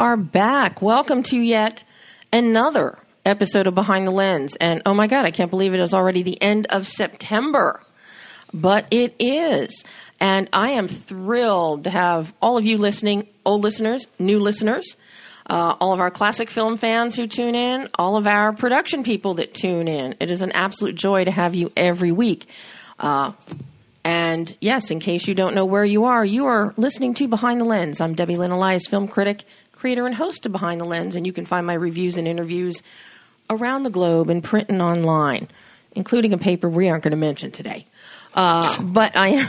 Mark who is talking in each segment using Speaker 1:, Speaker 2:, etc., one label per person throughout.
Speaker 1: Are back. Welcome to yet another episode of Behind the Lens. And oh my God, I can't believe it is already the end of September. But it is. And I am thrilled to have all of you listening, old listeners, new listeners, uh, all of our classic film fans who tune in, all of our production people that tune in. It is an absolute joy to have you every week. Uh, and yes, in case you don't know where you are, you are listening to Behind the Lens. I'm Debbie Lynn Elias, film critic, creator, and host of Behind the Lens, and you can find my reviews and interviews around the globe in print and online, including a paper we aren't going to mention today. Uh, but I am,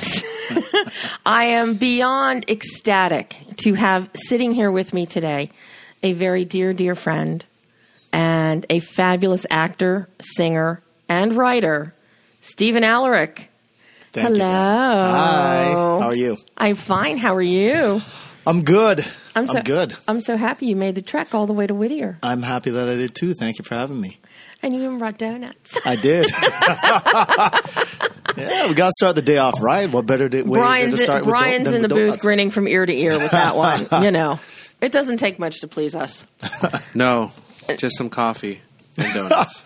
Speaker 1: I am beyond ecstatic to have sitting here with me today a very dear, dear friend and a fabulous actor, singer, and writer, Stephen Alaric.
Speaker 2: Thank
Speaker 1: Hello.
Speaker 2: Hi. How are you?
Speaker 1: I'm fine. How are you?
Speaker 2: I'm good.
Speaker 1: I'm,
Speaker 2: I'm,
Speaker 1: so,
Speaker 2: good.
Speaker 1: I'm so happy you made the trek all the way to Whittier.
Speaker 2: I'm happy that I did too. Thank you for having me.
Speaker 1: And you even brought donuts.
Speaker 2: I did. yeah, we got to start the day off right. What better day, way is
Speaker 1: Brian's,
Speaker 2: there to start with
Speaker 1: Brian's
Speaker 2: don-
Speaker 1: in the
Speaker 2: than
Speaker 1: booth grinning from ear to ear with that one. you know, it doesn't take much to please us.
Speaker 3: No, just some coffee and donuts.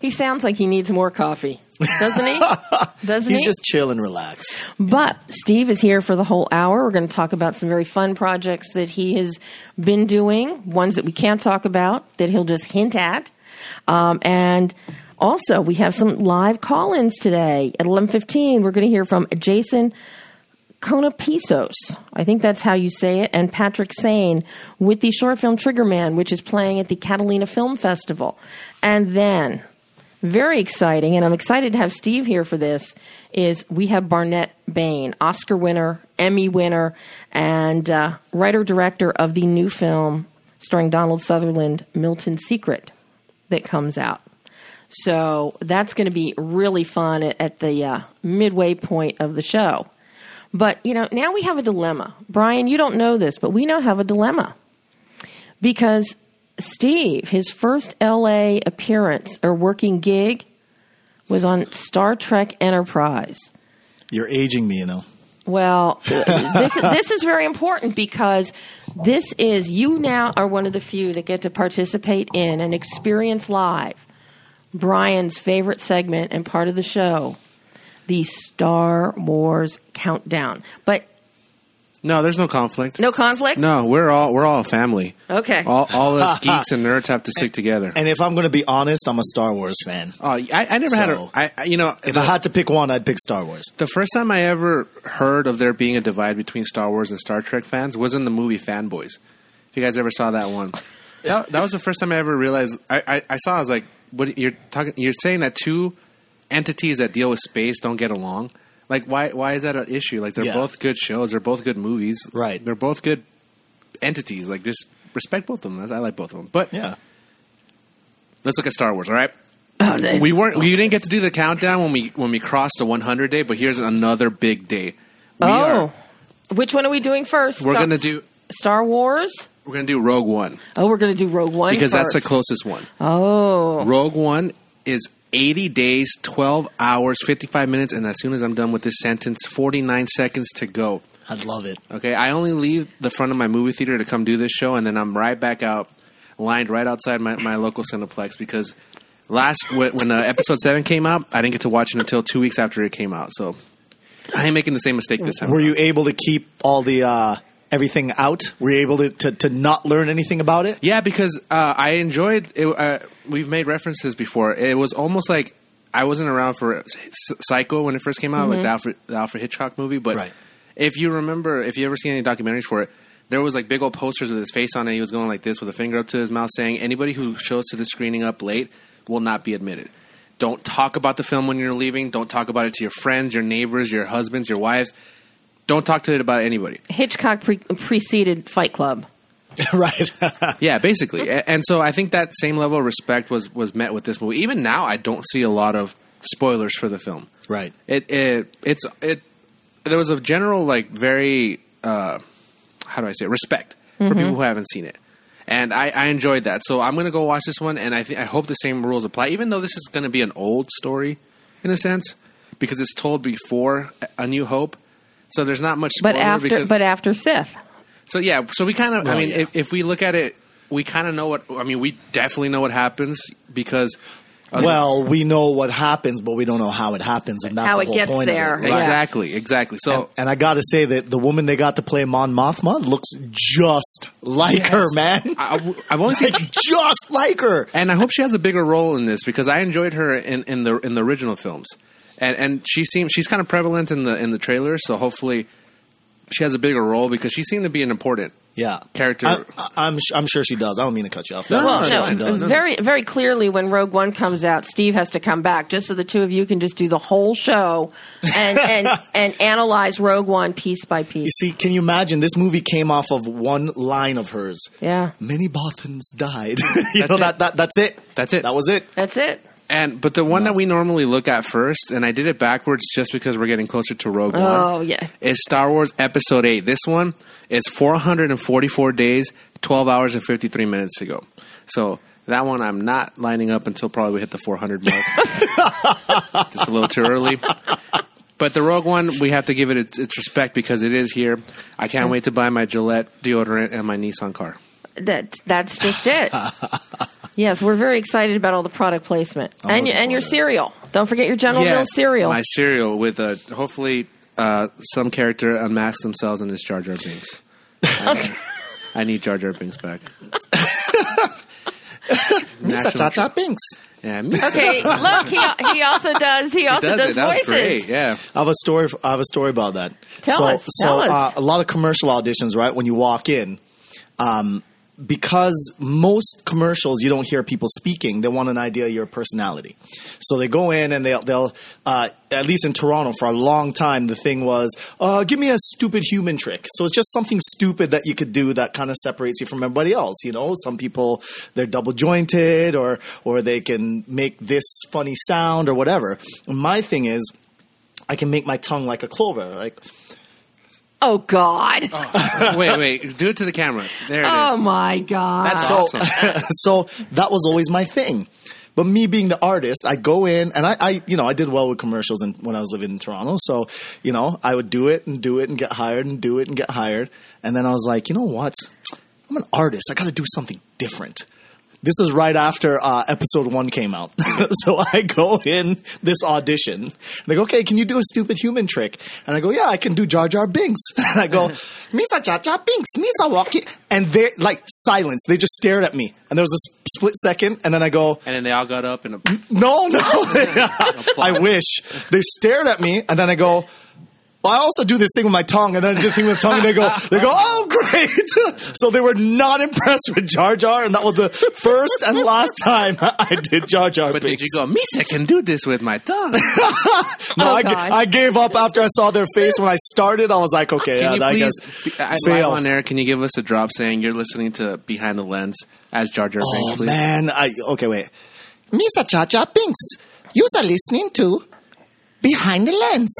Speaker 1: He sounds like he needs more coffee, doesn't he? Doesn't he?
Speaker 2: He's
Speaker 1: he?
Speaker 2: just chill and relax.
Speaker 1: But Steve is here for the whole hour. We're going to talk about some very fun projects that he has been doing, ones that we can't talk about that he'll just hint at. Um, and also, we have some live call-ins today at 11:15. We're going to hear from Jason Konopisos. I think that's how you say it, and Patrick Sane with the short film Trigger Man, which is playing at the Catalina Film Festival. And then very exciting, and I'm excited to have Steve here for this. Is we have Barnett Bain, Oscar winner, Emmy winner, and uh, writer director of the new film starring Donald Sutherland, Milton's Secret, that comes out. So that's going to be really fun at, at the uh, midway point of the show. But you know, now we have a dilemma. Brian, you don't know this, but we now have a dilemma because Steve, his first LA appearance or working gig was on Star Trek Enterprise.
Speaker 2: You're aging me, you know.
Speaker 1: Well, this this is very important because this is you now are one of the few that get to participate in and experience live Brian's favorite segment and part of the show, the Star Wars countdown. But
Speaker 3: No, there's no conflict.
Speaker 1: no conflict.
Speaker 3: No, we're all we're all a family.
Speaker 1: Okay.
Speaker 3: All, all us geeks and nerds have to stick together.
Speaker 2: And if I'm going to be honest, I'm a Star Wars fan.
Speaker 3: Oh, I, I never had a.
Speaker 2: So-
Speaker 3: I, I- you know,
Speaker 2: If
Speaker 3: the,
Speaker 2: I had to pick one, I'd pick Star Wars.
Speaker 3: the first time I ever heard of there being a divide between Star Wars and Star Trek fans was in the movie Fanboys. If you guys ever saw that one, that, that was the first time I ever realized. I, I, I saw. I was like, "What you're talking? You're saying that two entities that deal with space don't get along? Like, why? Why is that an issue? Like, they're
Speaker 2: Yeah.
Speaker 3: both good shows. They're both good movies.
Speaker 2: Right.
Speaker 3: They're both good entities. Like, just respect both of them. I like both of them. But
Speaker 2: Yeah.
Speaker 3: let's look at Star Wars. All right.
Speaker 1: Oh, they-
Speaker 3: We weren't. We didn't get to do the countdown when we when we crossed the 100 day. But here's another big day. We
Speaker 1: oh,
Speaker 3: are.
Speaker 1: which one are we doing first?
Speaker 3: We're
Speaker 1: Star-
Speaker 3: gonna do.
Speaker 1: Star Wars.
Speaker 3: We're gonna do Rogue One
Speaker 1: Oh, we're going to do Rogue One
Speaker 3: because that's the
Speaker 1: first.
Speaker 3: closest one.
Speaker 1: Oh,
Speaker 3: Rogue One is 80 days, 12 hours, 55 minutes, and as soon as I'm done with this sentence, 49 seconds to go.
Speaker 2: I'd love it.
Speaker 3: Okay, I only leave the front of my movie theater to come do this show, and then I'm right back out, lined right outside my, my local Cineplex because last when, when uh, episode seven came out, I didn't get to watch it until two weeks after it came out. So I ain't making the same mistake this time.
Speaker 2: Were
Speaker 3: around.
Speaker 2: you able to keep all the uh, everything out? Were you able to, to, to not learn anything about it?
Speaker 3: Yeah, because uh, I enjoyed. It, uh, we've made references before. It was almost like I wasn't around for S- Psycho when it first came out, like the Alfred, the Alfred Hitchcock movie. But
Speaker 2: Right.
Speaker 3: if you remember, if you ever seen any documentaries for it, there was like big old posters with his face on it. He was going like this with a finger up to his mouth, saying, "Anybody who shows to the screening up late will not be admitted." Don't talk about the film when you're leaving. Don't talk about it to your friends, your neighbors, your husbands, your wives. Don't talk to it about anybody.
Speaker 1: Hitchcock pre- preceded Fight Club.
Speaker 2: right.
Speaker 3: Yeah, basically. And so I think that same level of respect was was met with this movie. Even now, I don't see a lot of spoilers for the film.
Speaker 2: right.
Speaker 3: It it it's it. There was a general like very uh, how do I say it? respect for people who haven't seen it, and I, I enjoyed that. So I'm gonna go watch this one, and I think I hope the same rules apply. Even though this is gonna be an old story in a sense, because it's told before A New Hope. So there's not much.
Speaker 1: But
Speaker 3: spoiler
Speaker 1: after,
Speaker 3: because,
Speaker 1: but after Sith.
Speaker 3: So yeah, so we kind of. I mean,
Speaker 2: yeah.
Speaker 3: if, if we look at it, we kind of know what. I mean, we definitely know what happens because. uh,
Speaker 2: Well, we know what happens, but we don't know how it happens, and that's
Speaker 1: How
Speaker 2: the
Speaker 1: it
Speaker 2: whole
Speaker 1: gets
Speaker 2: point
Speaker 1: there,
Speaker 2: Of it, right?
Speaker 3: exactly, exactly. So
Speaker 2: And, and I got to say that the woman they got to play Mon Mothma looks just like her, man.
Speaker 3: I, I've only seen.
Speaker 2: like just like her.
Speaker 3: and I hope she has a bigger role in this because I enjoyed her in, in the in the original films, and and she seems she's kind of prevalent in the in the trailers. So hopefully, she has a bigger role because she seemed to be an important.
Speaker 2: Yeah,
Speaker 3: Character-
Speaker 2: I, I, I'm I'm sure she does. I don't mean to cut you off.
Speaker 3: No,
Speaker 1: Well,
Speaker 3: no,
Speaker 1: no,
Speaker 3: no, she does.
Speaker 1: very, very clearly when Rogue One comes out, Steve has to come back just so the two of you can just do the whole show and and, and analyze Rogue One piece by piece.
Speaker 2: You
Speaker 1: piece.
Speaker 2: see, can you imagine? This movie came off of one line of hers.
Speaker 1: Yeah,
Speaker 2: Many Bothans died. you
Speaker 3: That's
Speaker 2: know
Speaker 3: it.
Speaker 2: that, that that's it.
Speaker 3: That's it.
Speaker 2: That was it.
Speaker 1: that's it.
Speaker 3: And but the one that we normally look at first, and I did it backwards just because we're getting closer to Rogue One.
Speaker 1: Oh yeah,
Speaker 3: is Star Wars Episode 8. This one is 444 days, 12 hours, and 53 minutes ago. So that one I'm not lining up until probably we hit the 400 mark. Just a little too early. But the Rogue One, we have to give it its, its respect because it is here. I can't wait to buy my Gillette deodorant and my Nissan car.
Speaker 1: That that's just it. yes, we're very excited about all the product placement and your, and your cereal. Don't forget your General Mills cereal.
Speaker 3: My cereal with a hopefully uh, some character unmasks themselves and it's Jar Jar Binks. I, I need Jar Jar Binks back.
Speaker 2: Misa
Speaker 3: National
Speaker 2: Cha Cha Binks.
Speaker 3: Yeah,
Speaker 1: Okay, look, he, he also does. He also
Speaker 3: does
Speaker 1: does,
Speaker 3: it. That was
Speaker 1: voices.
Speaker 3: great. Yeah.
Speaker 2: I have a story. I have a story about that.
Speaker 1: Tell
Speaker 2: so,
Speaker 1: us,
Speaker 2: So,
Speaker 1: tell us.
Speaker 2: Uh, a lot of commercial auditions, right? When you walk in, um, because most commercials you don't hear people speaking, they want an idea of your personality. So they go in and they'll, they'll uh, at least in Toronto for a long time, the thing was, uh, give me a stupid human trick. So it's just something stupid that you could do that kind of separates you from everybody else. You know, some people they're double jointed or or they can make this funny sound or whatever. My thing is. I can make my tongue like a clover. Like,
Speaker 1: Oh God! Oh.
Speaker 3: wait, wait. Do it to the camera. There it oh, is.
Speaker 1: Oh my God!
Speaker 3: That's
Speaker 2: so,
Speaker 3: awesome.
Speaker 2: so that was always my thing. But me being the artist, I go in and I, I you know, I did well with commercials and when I was living in Toronto. So, you know, I would do it and do it and get hired and do it and get hired. And then I was like, you know what? I'm an artist. I got to do something different. This is right after uh, episode one came out. so I go in this audition. They go, okay, can you do a stupid human trick? And I go, yeah, I can do Jar Jar Binks. And I go, Misa Jar Jar Binks, Misa Walkie. And they're like silence. They just stared at me. And there was a split second. And then I go,
Speaker 3: And then they all got up and
Speaker 2: no, no. I wish. They stared at me. And then I go, well, I also do this thing with my tongue, and then I do the thing with the tongue, and they go, they go, oh, great! so they were not impressed with Jar Jar, and that was the first and last time I did Jar Jar.
Speaker 3: But did you go, Misa can do this with my tongue?
Speaker 2: No,
Speaker 1: Oh,
Speaker 2: I, ga-
Speaker 1: God.
Speaker 2: I gave up after I saw their face when I started. I was like, okay,
Speaker 3: Can
Speaker 2: yeah,
Speaker 3: you
Speaker 2: I
Speaker 3: please,
Speaker 2: guess
Speaker 3: be- I- live on air, can you give us a drop saying you're listening to Behind the Lens as Jar Jar
Speaker 2: Oh
Speaker 3: Binks, please?
Speaker 2: man, I okay, wait. Misa Jar Jar Binks, you are listening to Behind the Lens.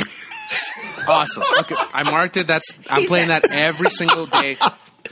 Speaker 3: Awesome. Okay, I marked it. That's I'm playing that every single day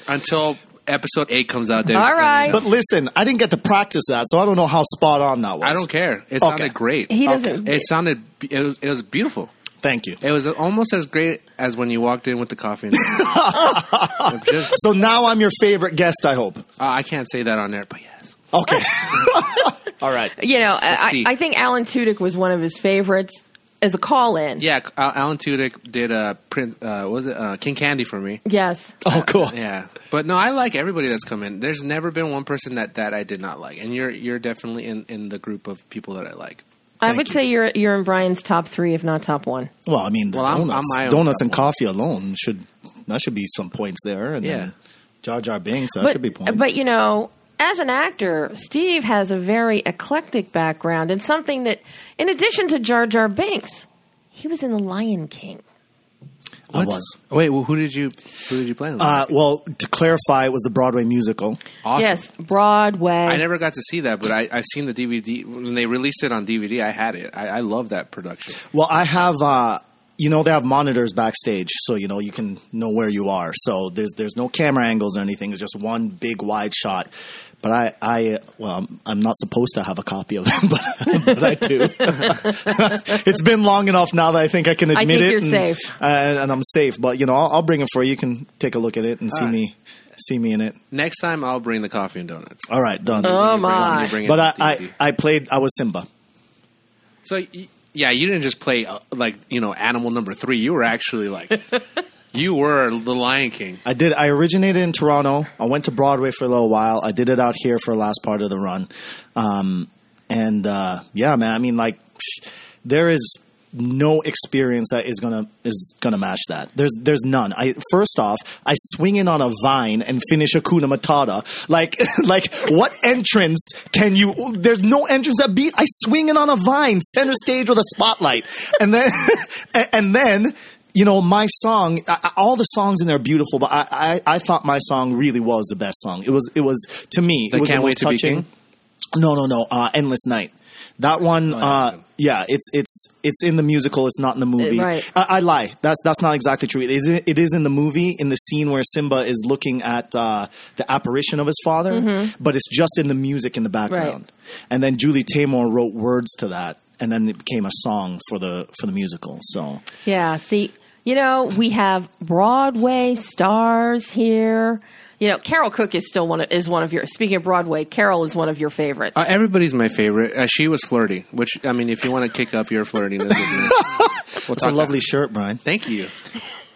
Speaker 3: until episode eight comes out. Dave.
Speaker 1: All
Speaker 3: Just letting you
Speaker 1: right.
Speaker 3: know.
Speaker 2: But listen, I didn't get to practice that, so I don't know how spot on that was.
Speaker 3: I don't care. It
Speaker 2: Okay.
Speaker 3: sounded great.
Speaker 1: he doesn't.
Speaker 3: It sounded. It was. It was beautiful.
Speaker 2: Thank you.
Speaker 3: It was almost as great as when you walked in with the coffee. And just,
Speaker 2: So now I'm your favorite guest, I hope.
Speaker 3: uh, I can't say that on air, but yes.
Speaker 2: Okay. All right.
Speaker 1: You know, I. I think Alan Tudyk was one of his favorites as a call-in.
Speaker 3: Yeah, Alan Tudyk did a print. Uh, what was it uh, King Candy for me?
Speaker 1: Yes.
Speaker 2: Oh, cool.
Speaker 3: Yeah, but no, I like everybody that's come in. There's never been one person that, that I did not like, and you're you're definitely in, in the group of people that I like.
Speaker 1: I would
Speaker 2: you.
Speaker 1: say you're you're in Brian's top three, if not top one.
Speaker 2: Well, I mean, the
Speaker 3: Well, I'm-
Speaker 2: donuts,
Speaker 3: I'm
Speaker 2: donuts and
Speaker 3: one.
Speaker 2: coffee alone should that should be some points there, and
Speaker 3: Yeah.
Speaker 2: then Jar Jar Binks that
Speaker 1: but,
Speaker 2: should be points.
Speaker 1: but you know, as an actor, Steve has a very eclectic background and something that, in addition to Jar Jar Binks, he was in The Lion King.
Speaker 2: I was.
Speaker 3: Wait, well, who did you who did you play? on?
Speaker 2: Uh, well, to clarify, it was the Broadway musical.
Speaker 3: awesome.
Speaker 1: Yes, Broadway.
Speaker 3: I never got to see that, but I, I've seen the DVD when they released it on DVD. I had it. I, I love that production.
Speaker 2: Well, I have, uh, you know they have monitors backstage, so you know you can know where you are. So there's there's no camera angles or anything. It's just one big wide shot. But I, I well, I'm, I'm not supposed to have a copy of them, but, but I do. it's been long enough now that I think I can
Speaker 1: I
Speaker 2: admit
Speaker 1: think
Speaker 2: it.
Speaker 1: you're
Speaker 2: and,
Speaker 1: safe.
Speaker 2: and, and I'm safe. But you know, I'll, I'll bring it for you. You can take a look at it and see
Speaker 3: right.
Speaker 2: me, see me in it.
Speaker 3: Next time, I'll bring the coffee and donuts.
Speaker 2: All right, done.
Speaker 1: Oh,
Speaker 3: You bring-
Speaker 1: my.
Speaker 3: bring
Speaker 2: but I, I, I played. I was Simba.
Speaker 3: So yeah, you didn't just play uh, like you know animal number three. You were actually like you were the Lion King.
Speaker 2: I did. I originated in Toronto. I went to Broadway for a little while. I did it out here for the last part of the run. Um, and uh, yeah, man. I mean, like, there is no experience that is gonna is gonna match that. There's there's none. I first off, I swing in on a vine and finish Hakuna Matata. Like like what entrance can you? There's no entrance that beat. I swing in on a vine, center stage with a spotlight, and then and then you know, my song, I, I- all the songs in there are beautiful, but I, I, I thought my song really was the best song. It was, it was to me,
Speaker 3: The
Speaker 2: it was
Speaker 3: Can't
Speaker 2: the
Speaker 3: Wait
Speaker 2: most
Speaker 3: to Be
Speaker 2: touching.
Speaker 3: King?
Speaker 2: No, no, no. Uh, Endless Night. That one,
Speaker 3: that's
Speaker 2: uh, yeah, it's it's it's in the musical. It's not in the movie.
Speaker 1: Right.
Speaker 2: I, I lie. That's that's not exactly true. It is it is in the movie in the scene where Simba is looking at uh, the apparition of his father, but it's just in the music in the background. And then Julie Taymor wrote words to that, and then it became a song for the for the musical. So
Speaker 1: Yeah, see, you know, we have Broadway stars here. You know, Carole Cook is still one of, is one of your. Speaking of Broadway, Carole is one of your favorites.
Speaker 3: Uh, everybody's my favorite. Uh, she was flirty, which I mean, if you want to kick up your flirtiness, with me, we'll
Speaker 2: it's a
Speaker 3: talk
Speaker 2: lovely shirt, Brian.
Speaker 3: Thank you.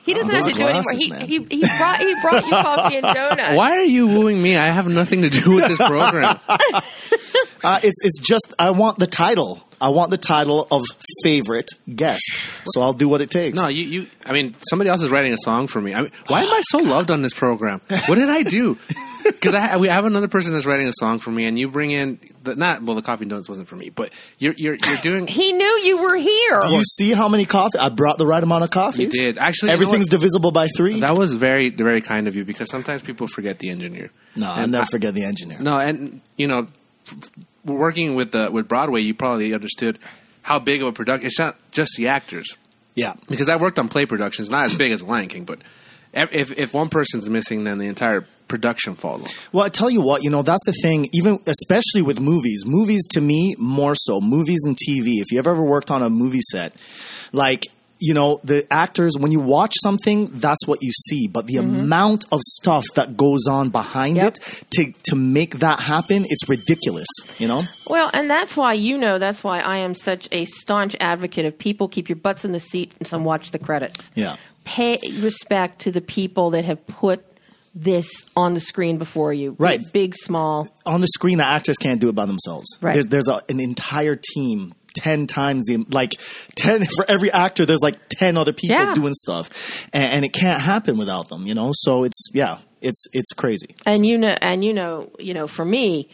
Speaker 1: he doesn't have
Speaker 2: those
Speaker 1: to do it anymore.
Speaker 2: man.
Speaker 1: He, he, he, brought, he brought you coffee and donuts.
Speaker 3: Why are you wooing me? I have nothing to do with this program.
Speaker 2: Uh, it's it's just I want the title. I want the title of favorite guest. So I'll do what it takes.
Speaker 3: No, you, you. I mean, somebody else is writing a song for me. I mean, why am I so loved on this program? What did I do? Because I we have another person that's writing a song for me, and you bring in the not well, the coffee donuts wasn't for me, but you're you're you're doing.
Speaker 1: He knew you were here.
Speaker 2: Do you see how many coffee? I brought the right amount of coffee.
Speaker 3: You did. Actually, you know
Speaker 2: everything's divisible by three.
Speaker 3: That was very very kind of you because sometimes people forget the engineer.
Speaker 2: no, I'll never
Speaker 3: I-
Speaker 2: forget the engineer.
Speaker 3: No, and you know, f- f- working with the with Broadway, you probably understood how big of a production. It's not just the actors
Speaker 2: Yeah,
Speaker 3: because I worked on play productions, not as big as Lion King, but if if, if one person's missing, then the entire production falls off.
Speaker 2: Well, I tell you what, you know, that's the thing, even especially with movies. Movies to me, more so. Movies and TV. If you've ever worked on a movie set, like, you know, the actors, when you watch something, that's what you see. But the mm-hmm. amount of stuff that goes on behind
Speaker 1: Yep.
Speaker 2: it to, to make that happen, it's ridiculous, you know?
Speaker 1: Well, and that's why you know that's why I am such a staunch advocate of people keep your butts in the seat and some watch the credits.
Speaker 2: Yeah.
Speaker 1: Pay respect to the people that have put this on the screen before you.
Speaker 2: Right.
Speaker 1: Big, small.
Speaker 2: on the screen, the actors can't do it by themselves.
Speaker 1: Right.
Speaker 2: There's, there's a, an entire team, ten times the like ten for every actor. There's like ten other people
Speaker 1: Yeah.
Speaker 2: doing stuff, and, and it can't happen without them. You know, so it's yeah, it's it's crazy.
Speaker 1: And you know, and you know, you know, for me,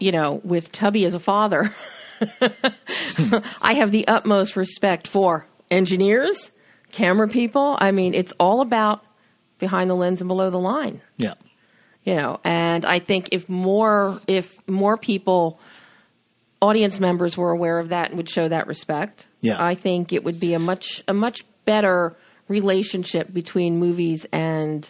Speaker 1: you know, with Tubby as a father, I have the utmost respect for engineers, camera people. I mean, it's all about behind the lens and below the line.
Speaker 2: Yeah,
Speaker 1: you know and i think if more if more people audience members were aware of that and would show that respect
Speaker 2: Yeah.
Speaker 1: i think it would be a much a much better relationship between movies and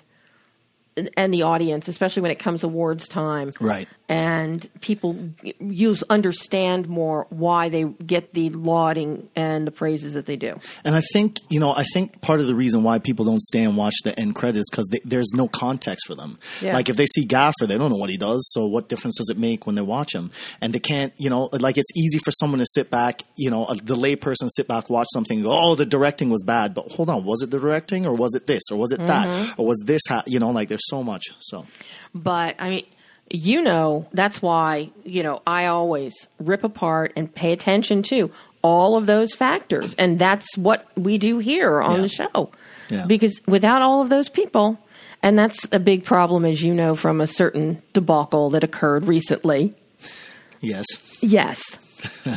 Speaker 1: and the audience especially when it comes awards time
Speaker 2: right.
Speaker 1: And people use understand more why they get the lauding and the praises that they do
Speaker 2: And I think you know, I think part of the reason why people don't stay and watch the end credits because there's no context for them.
Speaker 1: Yeah.
Speaker 2: Like if they see Gaffer, they don't know what he does. So what difference does it make when they watch him? And they can't, you know, like it's easy for someone to sit back, you know, a, the layperson sit back, watch something, and go, oh, the directing was bad, but hold on, was it the directing or was it this or was it
Speaker 1: Mm-hmm.
Speaker 2: that or was this? Ha-? You know, like there's so much. So
Speaker 1: But I mean, you know, that's why, you know, I always rip apart and pay attention to all of those factors. And that's what we do here on
Speaker 2: Yeah.
Speaker 1: the show.
Speaker 2: Yeah.
Speaker 1: Because without all of those people, and that's a big problem, as you know, from a certain debacle that occurred recently.
Speaker 2: yes,
Speaker 1: Yes.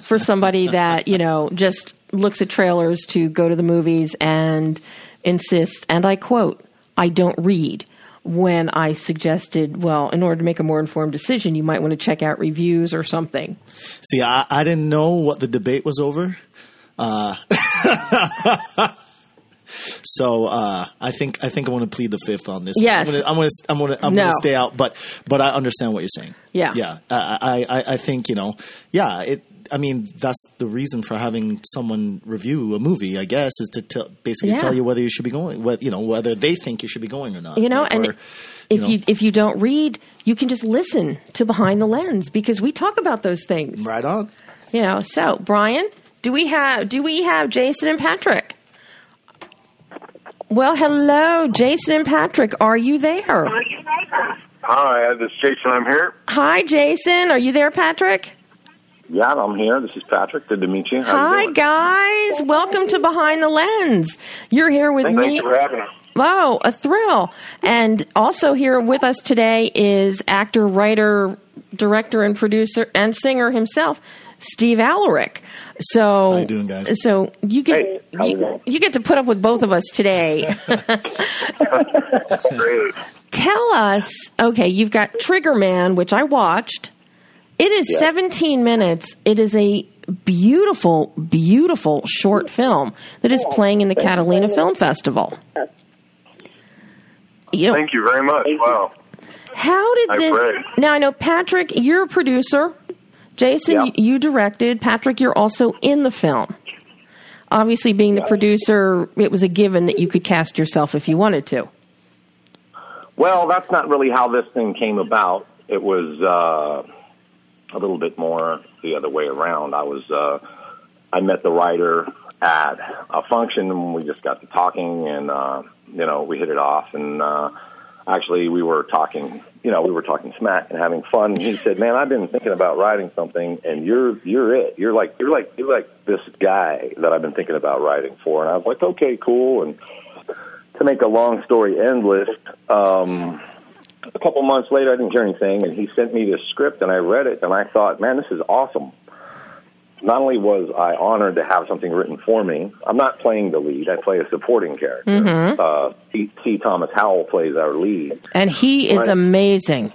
Speaker 1: For somebody that, you know, just looks at trailers to go to the movies and insists, and I quote, I don't read. When I suggested, well, in order to make a more informed decision, you might want to check out reviews or something.
Speaker 2: see, I, I didn't know what the debate was over. Uh, So uh, I think I think I want to plead the fifth on this.
Speaker 1: Yes.
Speaker 2: I'm I'm gonna I'm gonna, I'm
Speaker 1: No.
Speaker 2: gonna stay out, but but I understand what you're saying.
Speaker 1: Yeah.
Speaker 2: yeah. I, I I- I think you know, yeah. It. I mean, that's the reason for having someone review a movie. I guess is to tell, basically
Speaker 1: Yeah.
Speaker 2: tell you whether you should be going, whether, you know, whether they think you should be going or not.
Speaker 1: You know,
Speaker 2: Like,
Speaker 1: and
Speaker 2: or,
Speaker 1: if
Speaker 2: know.
Speaker 1: you if you don't read, you can just listen to Behind the Lens because we talk about those things.
Speaker 2: right on.
Speaker 1: You know, so Brian, do we have do we have Jason and Patrick? Well, hello, Jason and Patrick. Are you there?
Speaker 4: Hi, this is Jason. I'm here.
Speaker 1: Hi, Jason. Are you there, Patrick?
Speaker 4: Yeah, I'm here. This is Patrick. Good to meet you. How you
Speaker 1: Hi,
Speaker 4: doing?
Speaker 1: guys. Welcome to Behind the Lens. You're here with
Speaker 4: Thank
Speaker 1: me.
Speaker 4: you for having us.
Speaker 1: Wow, a thrill. And also here with us today is actor, writer, director, and producer and singer himself, Steve Alaric. So,
Speaker 2: How you doing, guys?
Speaker 1: So you get
Speaker 4: Hey, you
Speaker 1: you, you get to put up with both of us today.
Speaker 4: Great.
Speaker 1: Tell us, okay, you've got Trigger Man, which I watched. It is
Speaker 4: Yeah.
Speaker 1: 17 minutes. It is a beautiful, beautiful short film that is playing in the Catalina Film Festival. You know,
Speaker 4: Thank you very much. Wow.
Speaker 1: how did
Speaker 4: I
Speaker 1: this?
Speaker 4: read.
Speaker 1: Now I know Patrick, you're a producer. Jason,
Speaker 4: Yeah.
Speaker 1: you, you directed. Patrick, you're also in the film. Obviously, being the producer, it was a given that you could cast yourself if you wanted to.
Speaker 4: Well, that's not really how this thing came about. It was uh, a little bit more the other way around. I was uh, I met the writer at a function and we just got to talking and uh, you know we hit it off and uh, actually we were talking you know we were talking smack and having fun. And he said man I've been thinking about writing something and you're you're it. You're like you're like you're like this guy that I've been thinking about writing for. And I was like okay cool. And to make a long story endless, um, a couple months later, I didn't hear anything, and he sent me this script, and I read it, and I thought, man, this is awesome. Not only was I honored to have something written for me, I'm not playing the lead; I play a supporting character. Uh, C. C. Thomas Howell plays our lead.
Speaker 1: And he is
Speaker 4: Right.
Speaker 1: amazing.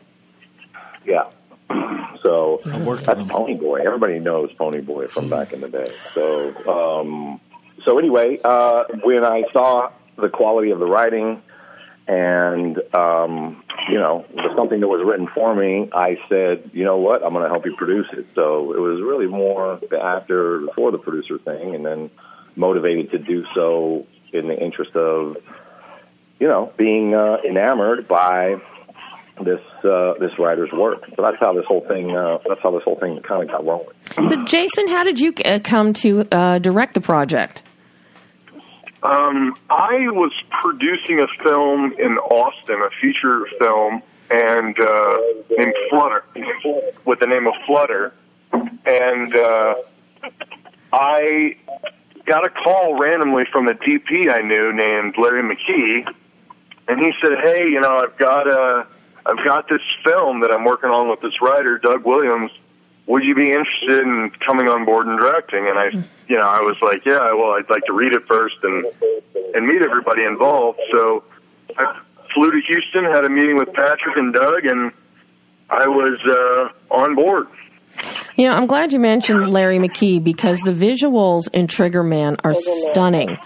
Speaker 4: Yeah. So
Speaker 2: I worked with
Speaker 4: that's
Speaker 2: him.
Speaker 4: Pony Boy. Everybody knows Pony Boy from back in the day. So, um, so anyway, uh, when I saw the quality of the writing and, um, you know, it was something that was written for me, I said, you know what, I'm going to help you produce it. So it was really more the actor for the producer thing and then motivated to do so in the interest of, you know, being uh, enamored by this uh, this writer's work. So that's how this whole thing uh, that's how this whole thing kind of got rolling.
Speaker 1: So, Jason, how did you uh, come to uh, direct the project?
Speaker 5: Um, I was producing a film in Austin, a feature film, and uh, named Flutter, with the name of Flutter, and uh, I got a call randomly from the DP I knew named Larry McKee, and he said, "Hey, you know, I've got a, I've got this film that I'm working on with this writer, Doug Williams. Would you be interested in coming on board and directing?" And I, you know, I was like, "Yeah, well, I'd like to read it first and and meet everybody involved." So I flew to Houston, had a meeting with Patrick and Doug, and I was uh, on board.
Speaker 1: You know, I'm glad you mentioned Larry McKee because the visuals in Trigger Man are stunning.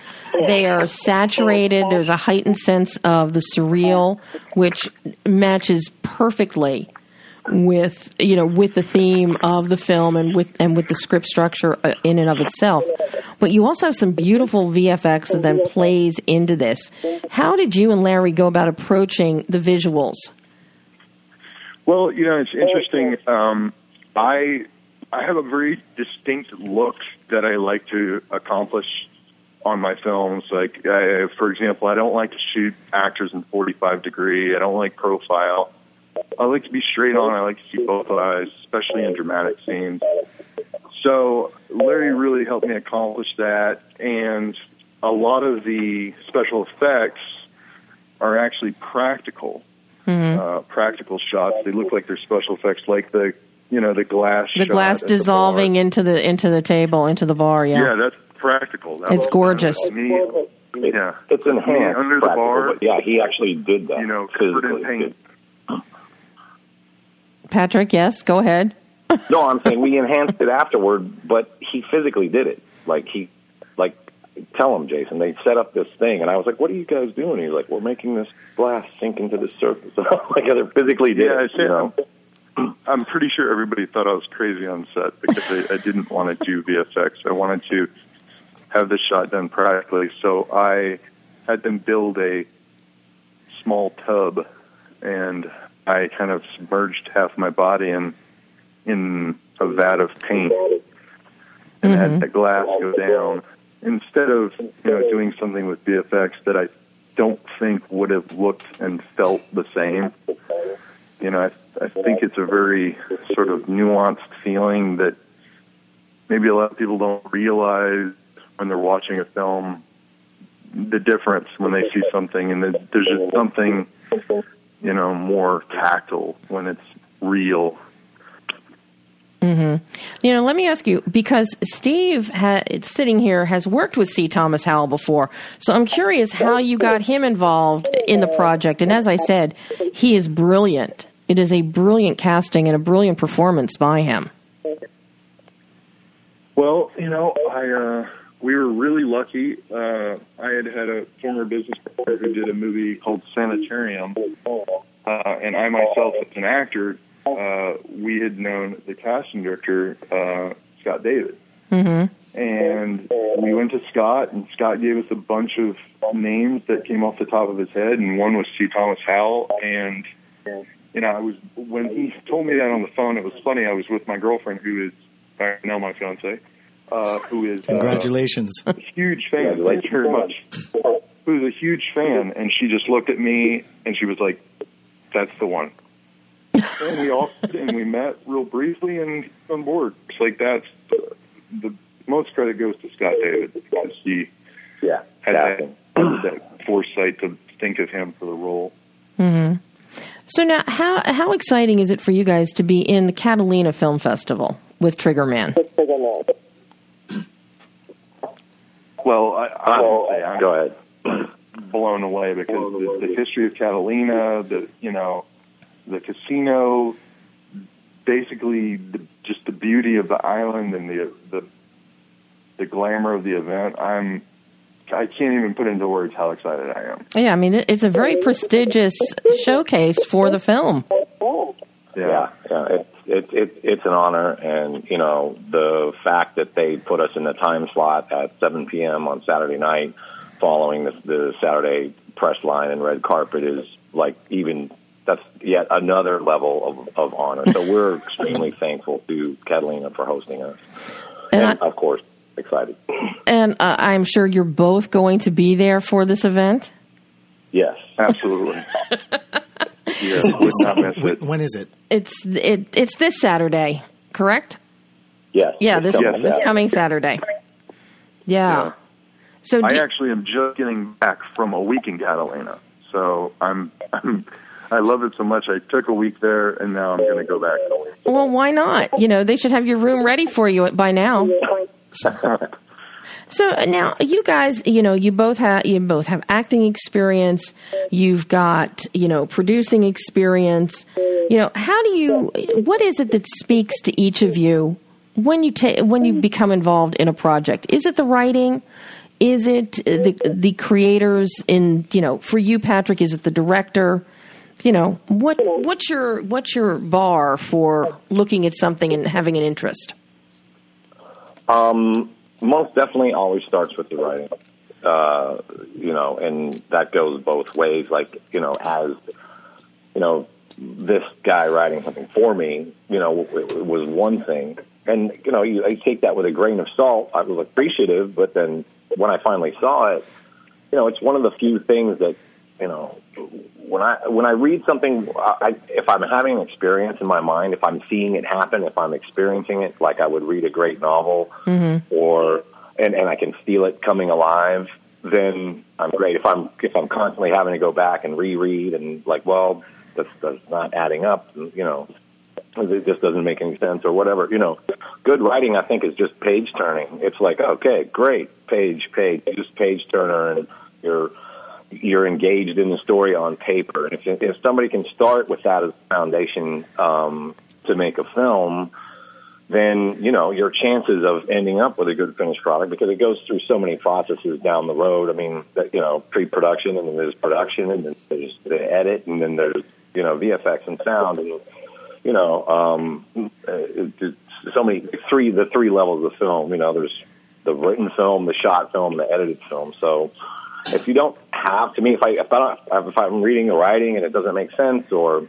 Speaker 1: They are saturated. There's a heightened sense of the surreal, which matches perfectly with you know with the theme of the film and with and with the script structure uh, in and of itself. But you also have some beautiful VFX that then plays into this. How did you and Larry go about approaching the visuals?
Speaker 6: Well, you know, it's interesting. Um, I I have a very distinct look that I like to accomplish on my films. Like, I, for example, I don't like to shoot actors in 45 degree. I don't like profile. I like to be straight on. I like to see both eyes, especially in dramatic scenes. So Larry really helped me accomplish that, and a lot of the special effects are actually practical uh, practical shots. They look like they're special effects, like the you know the glass.
Speaker 1: The
Speaker 6: shot
Speaker 1: glass
Speaker 6: at the
Speaker 1: dissolving into the into the table, into the bar. Yeah.
Speaker 6: Yeah, that's practical. That
Speaker 1: It's gorgeous.
Speaker 6: to Me, yeah,
Speaker 4: It's enhanced
Speaker 6: under the bar.
Speaker 4: yeah, he actually did that.
Speaker 6: You know, covered in
Speaker 4: physically.
Speaker 6: paint.
Speaker 1: Patrick, yes, go ahead.
Speaker 4: No, I'm saying we enhanced it afterward, but he physically did it. Like he, like tell him, Jason. They set up this thing, and I was like, "What are you guys doing?" He's like, "We're making this glass sink into the surface." like they're physically did
Speaker 6: Yeah,
Speaker 4: it,
Speaker 6: I
Speaker 4: you know.
Speaker 6: I'm pretty sure everybody thought I was crazy on set because I, I didn't want to do VFX. I wanted to have this shot done practically. So I had them build a small tub, and I kind of submerged half my body in in a vat of paint, and had mm-hmm. the glass go down. Instead of you know doing something with VFX that I don't think would have looked and felt the same. You know, I, I think it's a very sort of nuanced feeling that maybe a lot of people don't realize when they're watching a film the difference when they see something and there's there's just something you know more tactile when it's real
Speaker 1: You know, let me ask you because Steve ha- sitting here has worked with C. Thomas Howell before, so I'm curious how you got him involved in the project. And as I said, he is brilliant. It is a brilliant casting and a brilliant performance by him.
Speaker 6: Well, you know, I uh, we were really lucky. Uh, I had had a former business partner who did a movie called Sanitarium, uh, and I myself, as an actor, uh, we had known the casting director uh, Scott David,
Speaker 1: Mm-hmm.
Speaker 6: and we went to Scott, and Scott gave us a bunch of names that came off the top of his head, and one was C. Thomas Howell, and you know, I was when he told me that on the phone. It was funny. I was with my girlfriend, who is now my fiance, uh, who is uh,
Speaker 2: Congratulations.
Speaker 6: a huge fan. Thank you very much. Who's a huge fan, and she just looked at me and she was like, "That's the one." and we all and we met real briefly and on board. It's like that's the, the most credit goes to Scott David because he
Speaker 4: Yeah,
Speaker 6: had that, that foresight to think of him for the role.
Speaker 1: So now, how how exciting is it for you guys to be in the Catalina Film Festival with Triggerman?
Speaker 6: Well, I, I would say I'm
Speaker 4: Go ahead.
Speaker 6: blown away because the, the history of Catalina, the you know, the casino, basically the, just the beauty of the island and the the the glamour of the event. I'm I can't even put into words how excited I am.
Speaker 1: Yeah, I mean it, it's a very prestigious showcase for the film.
Speaker 4: Oh, Yeah, yeah, it's it's it's it's an honor, and you know the fact that they put us in the time slot at 7 p.m. on Saturday night, following the, the Saturday press line and red carpet is like even that's yet another level of, of honor. So we're extremely thankful to Catalina for hosting us,
Speaker 1: And
Speaker 4: and,
Speaker 1: I-
Speaker 4: of course excited.
Speaker 1: And uh, I'm sure you're both going to be there for this event.
Speaker 4: Yes,
Speaker 6: Absolutely. yeah, would not miss it.
Speaker 2: When is it?
Speaker 1: It's it it's this Saturday, correct?
Speaker 4: yes,
Speaker 1: Yeah, this
Speaker 4: coming
Speaker 1: this
Speaker 4: Saturday.
Speaker 1: coming Saturday. Yeah.
Speaker 6: Yeah.
Speaker 1: So
Speaker 6: I
Speaker 1: do-
Speaker 6: actually am just getting back from a week in Catalina, so I'm, I'm I love it so much. I took a week there, and now I'm going to go back.
Speaker 1: well, why not? You know, they should have your room ready for you by now. So uh, now you guys, you know, you both have you both have acting experience. You've got you know producing experience. You know, how do you? What is it that speaks to each of you when you take when you become involved in a project? Is it the writing? Is it the the creators? In you know, for you, Patrick, is it the director? You know, what what's your what's your bar for looking at something and having an interest?
Speaker 4: Um, most definitely always starts with the writing. Uh, you know, and that goes both ways. Like, you know, as, you know, this guy writing something for me, you know, it, it was one thing. And, you know, you, I take that with a grain of salt. I was appreciative, but then when I finally saw it, you know, it's one of the few things that, you know, when I when I read something, I, if I'm having an experience in my mind, if I'm seeing it happen, if I'm experiencing it, like I would read a great novel, mm-hmm. or and and I can feel it coming alive, then I'm great. If I'm if I'm constantly having to go back and reread and like, well, that's that's not adding up, you know, it just doesn't make any sense or whatever. You know, good writing, I think, is just page turning. It's like, okay, great, page, page, just page turner, and you're you're engaged in the story on paper. And if, if somebody can start with that as a foundation um, to make a film, then you know your chances of ending up with a good finished product because it goes through so many processes down the road. I mean, you know, pre-production and then there's production and then there's the edit and then there's you know VFX and sound and you know um, so many three the three levels of film. You know, there's the written film, the shot film, the edited film. So if you don't have to me, if I if I don't if I'm reading or writing and it doesn't make sense or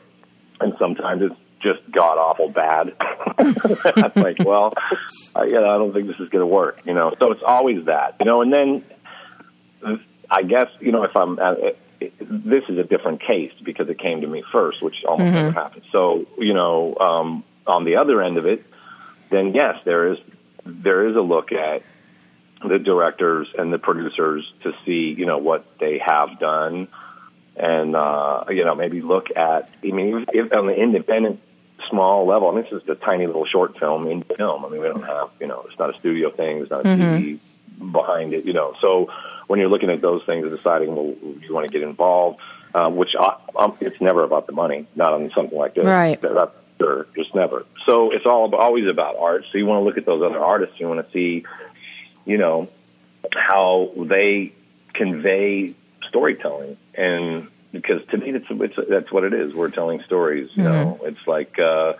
Speaker 4: and sometimes it's just god awful bad. I'm like, well, I, you know, I don't think this is going to work. You know, so it's always that. You know, and then I guess you know if I'm. Uh, it, this is a different case because it came to me first, which almost never happens. So you know, um, on the other end of it, then yes, there is there is a look at the directors and the producers to see you know what they have done and uh, you know maybe look at. I mean, if, on the independent small level, I mean, this is a tiny little short film in film. I mean, we don't have you know, it's not a studio thing, it's not a TV behind it, you know. So when you're looking at those things and deciding, well, do you want to get involved? Uh, which I, um, it's never about the money, not on something like this.
Speaker 1: Right.
Speaker 4: That, that, sure, just never. So it's all about, always about art. So you want to look at those other artists. You want to see, you know, how they convey storytelling. And because to me it's, it's that's what it is. We're telling stories you know. It's like uh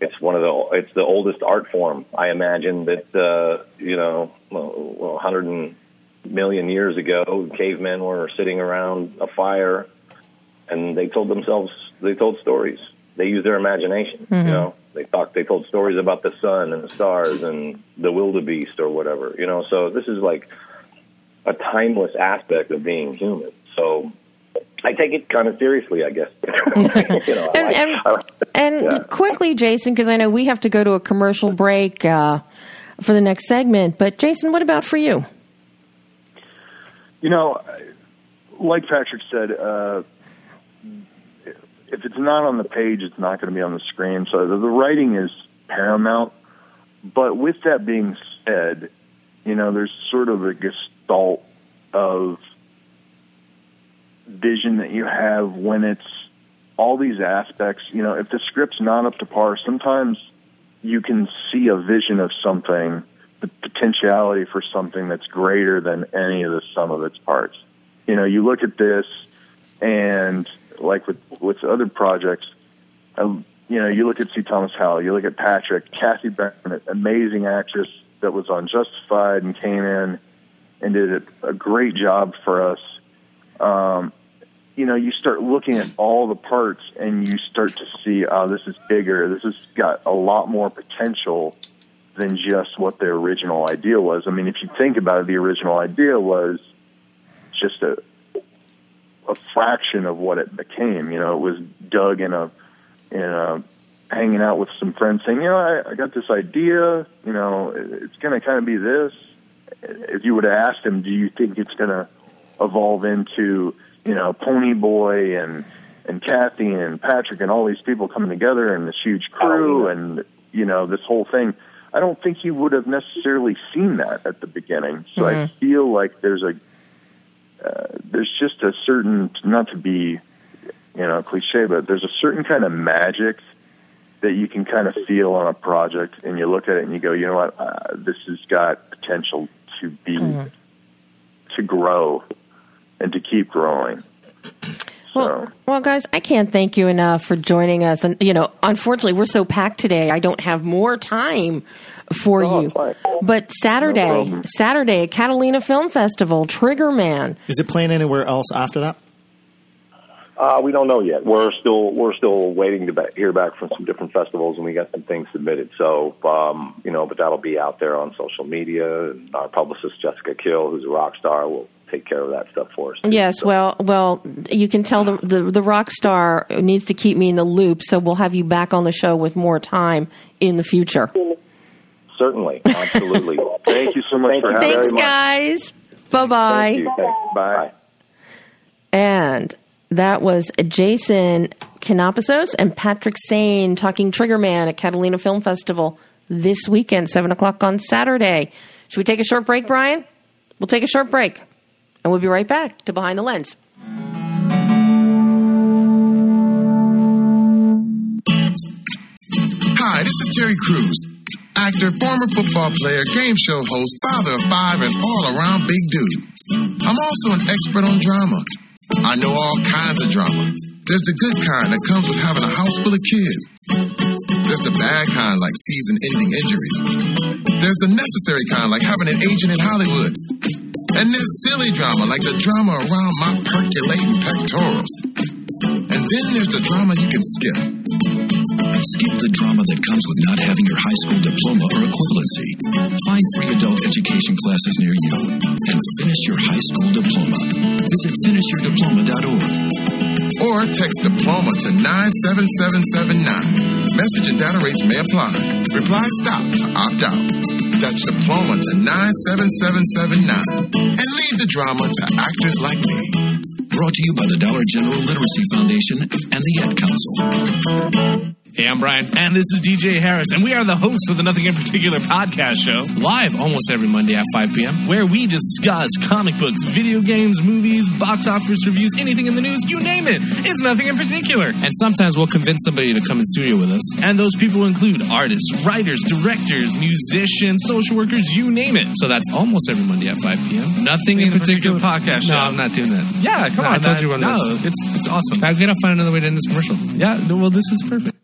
Speaker 4: it's one of the it's the oldest art form. I imagine that uh you know well, 100 million years ago cavemen were sitting around a fire and they told themselves they told stories they used their imagination you know they talked they told stories about the sun and the stars and the wildebeest or whatever you know so this is like a timeless aspect of being human so I take it kind of seriously, I guess. you know,
Speaker 1: And
Speaker 4: like-
Speaker 1: and,
Speaker 4: I
Speaker 1: and
Speaker 4: yeah.
Speaker 1: quickly, Jason, because I know we have to go to a commercial break uh, for the next segment. But Jason, what about for you?
Speaker 6: You know, like Patrick said, uh, if it's not on the page, it's not going to be on the screen. So the, the writing is paramount. But with that being said, you know, there's sort of a gestalt of vision that you have when it's all these aspects. You know, if the script's not up to par, sometimes you can see a vision of something, the potentiality for something that's greater than any of the sum of its parts. You know, you look at this, and like with with other projects, um, you know, you look at C. Thomas Howell, you look at Patrick, Kathy Bennett, amazing actress that was on Justified and came in and did a, great job for us. Um, you know, you start looking at all the parts and you start to see, oh, this is bigger. This has got a lot more potential than just what the original idea was. I mean, if you think about it, the original idea was just a a fraction of what it became. You know, it was Doug in a in a hanging out with some friends saying, you know, I, I got this idea. You know, it- it's going to kind of be this. If you would have asked him, do you think it's going to evolve into you know Pony Boy and and Kathy and Patrick and all these people coming together and this huge oh, crew and you know this whole thing? I don't think he would have necessarily seen that at the beginning. So I mm-hmm. feel like there's a uh, there's just a certain not to be you know cliche, but there's a certain kind of magic that you can kind of feel on a project, and you look at it and you go, you know what, uh, this has got potential to be to grow and to keep growing.
Speaker 1: Well,
Speaker 6: So-
Speaker 1: well, guys, I can't thank you enough for joining us. And you know, unfortunately, we're so packed today. I don't have more time for
Speaker 4: Oh,
Speaker 1: you.
Speaker 4: fine.
Speaker 1: But Saturday,
Speaker 6: problem.
Speaker 1: Saturday Catalina Film Festival, Trigger Man.
Speaker 2: Is it playing anywhere else after that?
Speaker 4: Uh, we don't know yet. We're still we're still waiting to ba- hear back from some different festivals, and we got some things submitted. So um, you know, but that'll be out there on social media. And our publicist Jessica Kill, who's a rock star, will take care of that stuff for us. too.
Speaker 1: Yes,
Speaker 4: So-
Speaker 1: well, well, you can tell the, the the rock star needs to keep me in the loop, so we'll have you back on the show with more time in the future.
Speaker 4: certainly, absolutely.
Speaker 6: Thank you so much
Speaker 4: Thank
Speaker 6: for
Speaker 4: you
Speaker 6: having
Speaker 4: very
Speaker 1: Thanks, guys. Bye bye.
Speaker 4: Thank you. Thanks.
Speaker 6: Bye.
Speaker 1: And that was Jason Kanapasos and Patrick Sane talking Triggerman at Catalina Film Festival this weekend, 7 o'clock on Saturday. Should we take a short break, Brian? We'll take a short break, and we'll be right back to Behind the Lens.
Speaker 7: Hi, this is Terry Crews. actor, former football player, game show host, father of five, and all around big dude. I'm also an expert on drama. I know all kinds of drama. There's the good kind that comes with having a house full of kids. There's the bad kind like season ending injuries. There's the necessary kind like having an agent in Hollywood. And there's silly drama like the drama around my percolating pectorals. And then there's the drama you can skip.
Speaker 8: Skip the drama that comes with not having your high school diploma or equivalency. Find free adult education classes near you and finish your high school diploma. Visit finishyourdiploma.org.
Speaker 7: Or text diploma to 97779. Message and data rates may apply. Reply stop to opt out. That's diploma to 97779. And leave the drama to actors like me.
Speaker 8: Brought to you by the Dollar General Literacy Foundation and the Ad Council.
Speaker 9: Hey, I'm Brian. And this is DJ Harris. And we are the hosts of the Nothing in Particular podcast show, live almost every Monday at 5 p.m., where we discuss comic books, video games, movies, box office reviews, anything in the news, you name it. It's nothing in particular. And sometimes we'll convince somebody to come in studio with us. And those people include artists, writers, directors, musicians, social workers, you name it. So that's almost every Monday at 5 p.m. Nothing in, particular, podcast show.
Speaker 3: No, I'm not doing that.
Speaker 9: Yeah, come
Speaker 3: No,
Speaker 9: on.
Speaker 3: I told
Speaker 9: man.
Speaker 3: you one
Speaker 9: No,
Speaker 3: this.
Speaker 9: it's, it's awesome.
Speaker 3: I gotta find another way to end this commercial.
Speaker 9: Yeah, well, this is perfect.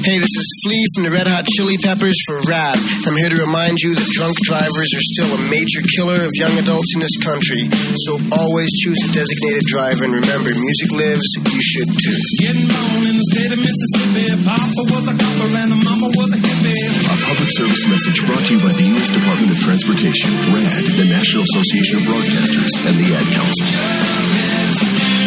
Speaker 10: Hey, this is Flea from the Red Hot Chili Peppers for RADD. I'm here to remind you that drunk drivers are still a major killer of young adults in this country. So always choose a designated driver and remember, music lives, you should too.
Speaker 11: Getting born in the state of Mississippi. Papa was a copper and mama was a hippie.
Speaker 8: A public service message brought to you by the U.S. Department of Transportation, RADD, the National Association of Broadcasters, and the Ad Council.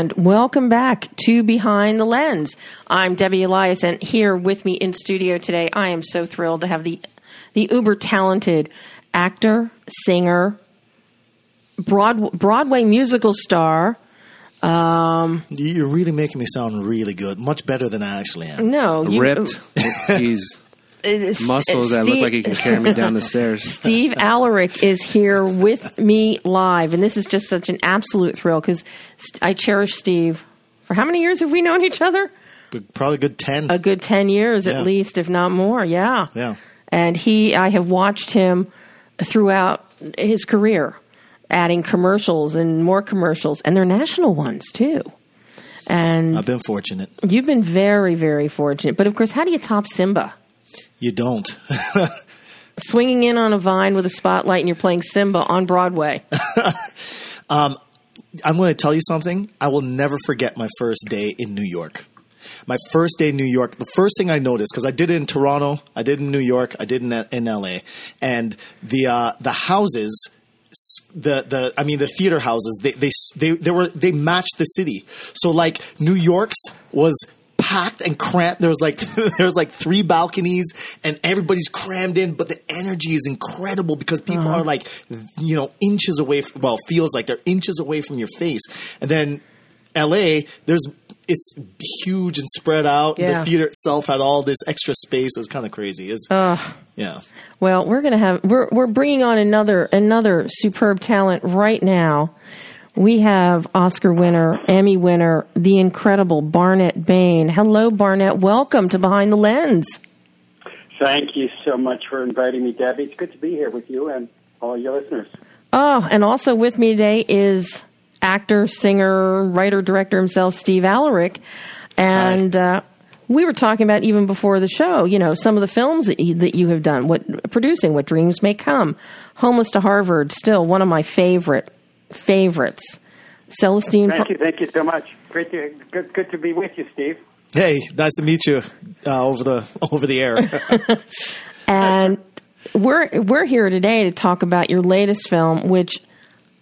Speaker 1: And welcome back to Behind the Lens. I'm Debbie Elias, and here with me in studio today, I am so thrilled to have the the uber talented actor, singer, Broad, Broadway musical star. Um,
Speaker 2: You're really making me sound really good, much better than I actually am.
Speaker 1: no, you-
Speaker 3: Ripped. He's
Speaker 1: it's-
Speaker 3: muscles
Speaker 1: it's
Speaker 3: that look like he can carry me down the stairs.
Speaker 1: Steve Alaric is here with me live, and this is just such an absolute thrill because I cherish Steve. For how many years have we known each other?
Speaker 2: Probably a good 10.
Speaker 1: A good ten years
Speaker 2: Yeah.
Speaker 1: at least, if not more. Yeah.
Speaker 2: yeah.
Speaker 1: And he, I have watched him throughout his career, adding commercials and more commercials, and they're national ones too. And
Speaker 2: I've been fortunate.
Speaker 1: you've been very, very fortunate. But of course, how do you top Simba?
Speaker 2: You don't.
Speaker 1: Swinging in on a vine with a spotlight, and you're playing Simba on Broadway.
Speaker 2: I'm going to tell you something. I will never forget my first day in New York. My first day in New York, the first thing I noticed because I did it in Toronto, I did it in New York, I did it in, in LA, and the uh, the houses, the the I mean the theater houses, they they they they were they matched the city. So like New York's was packed and cramped. There was like there was like three balconies and everybody's crammed in, but the energy is incredible because people uh-huh. are like you know inches away. From, well, feels like they're inches away from your face. And then L.A. There's it's huge and spread out.
Speaker 1: Yeah.
Speaker 2: The theater itself had all this extra space. It was kind of crazy. It's, yeah.
Speaker 1: Well, we're gonna have we're we're bringing on another another superb talent right now. We have Oscar winner, Emmy winner, the incredible Barnett Bain. Hello, Barnett. Welcome to Behind the Lens.
Speaker 12: Thank you so much for inviting me, Debbie. It's good to be here with you and all your listeners.
Speaker 1: Oh, and also with me today is actor, singer, writer, director himself, Steve Alaric. And uh, we were talking about even before the show, you know, some of the films that you, that you have done, what producing, what dreams may come. Homeless to Harvard, still one of my favorite favorites. Celestine.
Speaker 12: Thank you, thank you so much. Great to good, good to be with you, Steve.
Speaker 2: Hey, nice to meet you uh, over the over the air.
Speaker 1: and we're we're here today to talk about your latest film, which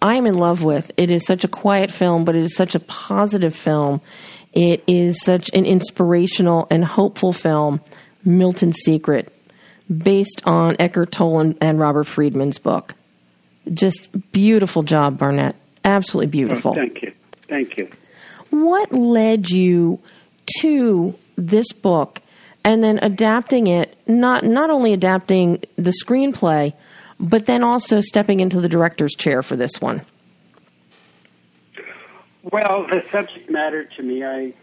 Speaker 1: I'm in love with. It is such a quiet film, but it is such a positive film. It is such an inspirational and hopeful film, Milton's Secret, based on Eckhart Tolle and, and Robert Friedman's book. Just beautiful job, Barnett. Absolutely oh, beautiful.
Speaker 12: Oh, thank you. Thank you.
Speaker 1: What led you to this book and then adapting it, not, not only adapting the screenplay, but then also stepping into the director's chair for this one.
Speaker 12: Well, the subject mattered to me. I,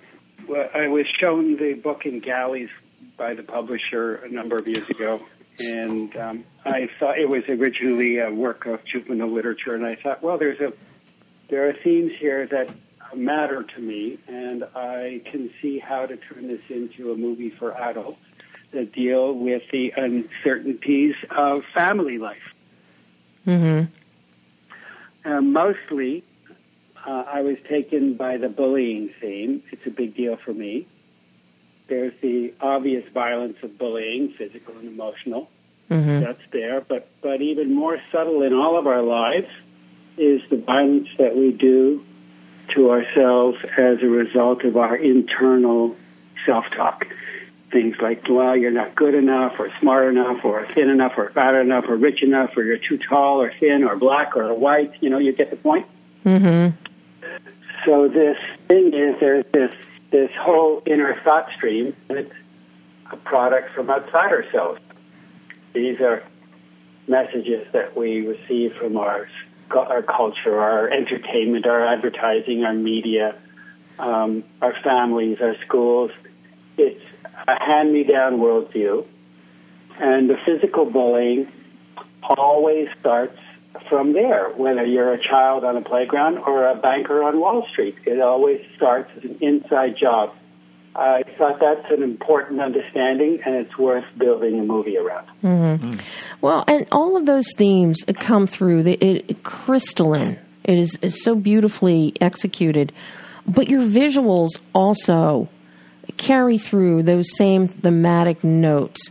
Speaker 12: I was shown the book in galleys by the publisher a number of years ago, and um, I thought it was originally a work of juvenile literature, and I thought, well, there's a there are themes here that matter to me, and I can see how to turn this into a movie for adults that deal with the uncertainties of family life.
Speaker 1: Mm-hmm.
Speaker 12: Uh, mostly, uh, I was taken by the bullying theme. It's a big deal for me. There's the obvious violence of bullying, physical and emotional.
Speaker 1: Mm-hmm.
Speaker 12: That's there, but but even more subtle in all of our lives is the violence that we do to ourselves as a result of our internal self-talk. Things like, well, you're not good enough, or smart enough, or thin enough, or fat enough, or rich enough, or you're too tall, or thin, or black, or white. You know, you get the point.
Speaker 1: Mm-hmm.
Speaker 12: So this thing is there's this this whole inner thought stream, and it's a product from outside ourselves. These are messages that we receive from our our culture, our entertainment, our advertising, our media, um, our families, our schools. It's a hand-me-down worldview, and the physical bullying always starts from there, whether you're a child on a playground or a banker on Wall Street. It always starts as an inside job. I thought that's an important understanding, and it's worth building a movie around.
Speaker 1: Mm-hmm. Well, and all of those themes come through. It, it crystalline. It is, is so beautifully executed, but your visuals also carry through those same thematic notes.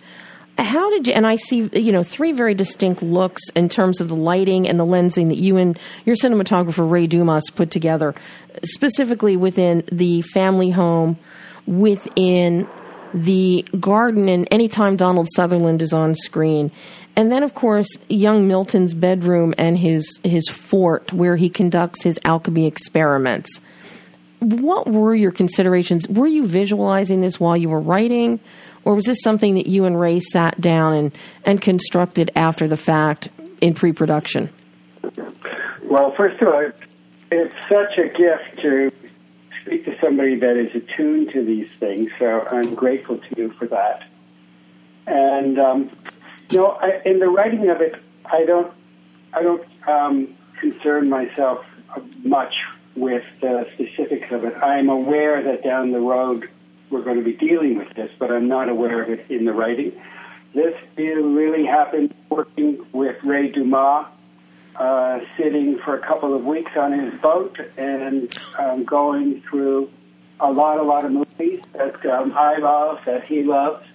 Speaker 1: How did you? And I see, you know, three very distinct looks in terms of the lighting and the lensing that you and your cinematographer Ray Dumas put together, specifically within the family home, within the garden, and anytime Donald Sutherland is on screen. And then, of course, young Milton's bedroom and his, his fort where he conducts his alchemy experiments. What were your considerations? Were you visualizing this while you were writing? Or was this something that you and Ray sat down and, and constructed after the fact in pre production?
Speaker 12: Well, first of all, it's such a gift to speak to somebody that is attuned to these things, so I'm grateful to you for that. And um, you know, I, in the writing of it, I don't, I don't um, concern myself much with the specifics of it. I'm aware that down the road we're going to be dealing with this, but I'm not aware of it in the writing. This deal really happened working with Ray Dumas, uh, sitting for a couple of weeks on his boat and um, going through a lot, a lot of movies that um, I love, that he loves,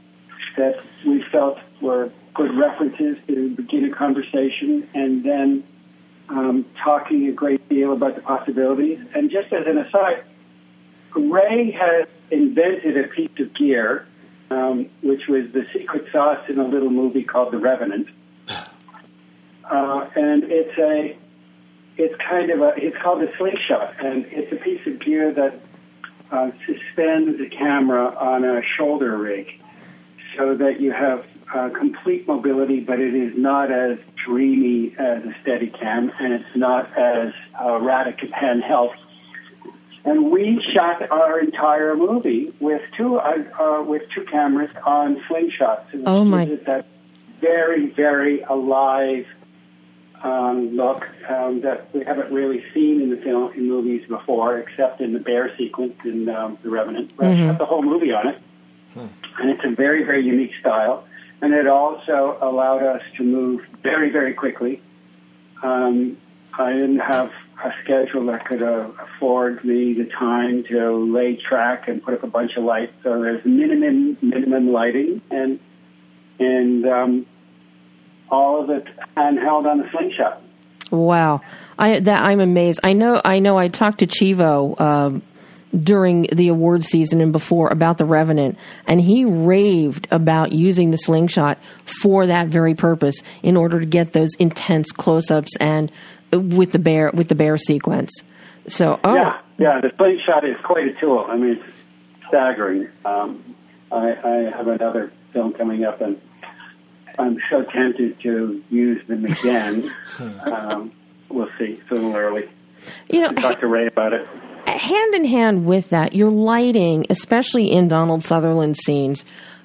Speaker 12: that we felt were good references to begin a conversation, and then um, talking a great deal about the possibilities. And just as an aside, Ray has invented a piece of gear, um, which was the secret sauce in a little movie called The Revenant. Uh, and it's a, it's kind of a, it's called a slingshot, and it's a piece of gear that uh, suspends a camera on a shoulder rig, so that you have uh, complete mobility, but it is not as dreamy as a Steadicam, and it's not as erratic as handheld. And we shot our entire movie with two uh, uh, with two cameras on slingshots. And
Speaker 1: Oh, my-
Speaker 12: gives it That very very alive um, look um, that we haven't really seen in the film in movies before, except in the bear sequence in um, The Revenant. But I
Speaker 1: Mhm.
Speaker 12: shot the whole movie on it, and it's a very very unique style. And it also allowed us to move very very quickly. Um, I didn't have a schedule that could uh, afford me the time to lay track and put up a bunch of lights. So there's minimum minimum lighting and and um, all of it handheld on the slingshot.
Speaker 1: Wow, I that I'm amazed. I know I know. I talked to Chivo um, during the award season and before about the Revenant, and he raved about using the slingshot for that very purpose in order to get those intense close-ups and with the bear with the bear sequence. So, oh,
Speaker 12: Yeah, yeah. The slingshot is quite a tool. I mean, it's staggering. Um, I, I have another film coming up, and I'm so tempted to use them again. um, we'll see. It's a little early.
Speaker 1: You know,
Speaker 12: Talk to Ray about it.
Speaker 1: Hand in hand with that, your lighting, especially in Donald Sutherland scenes,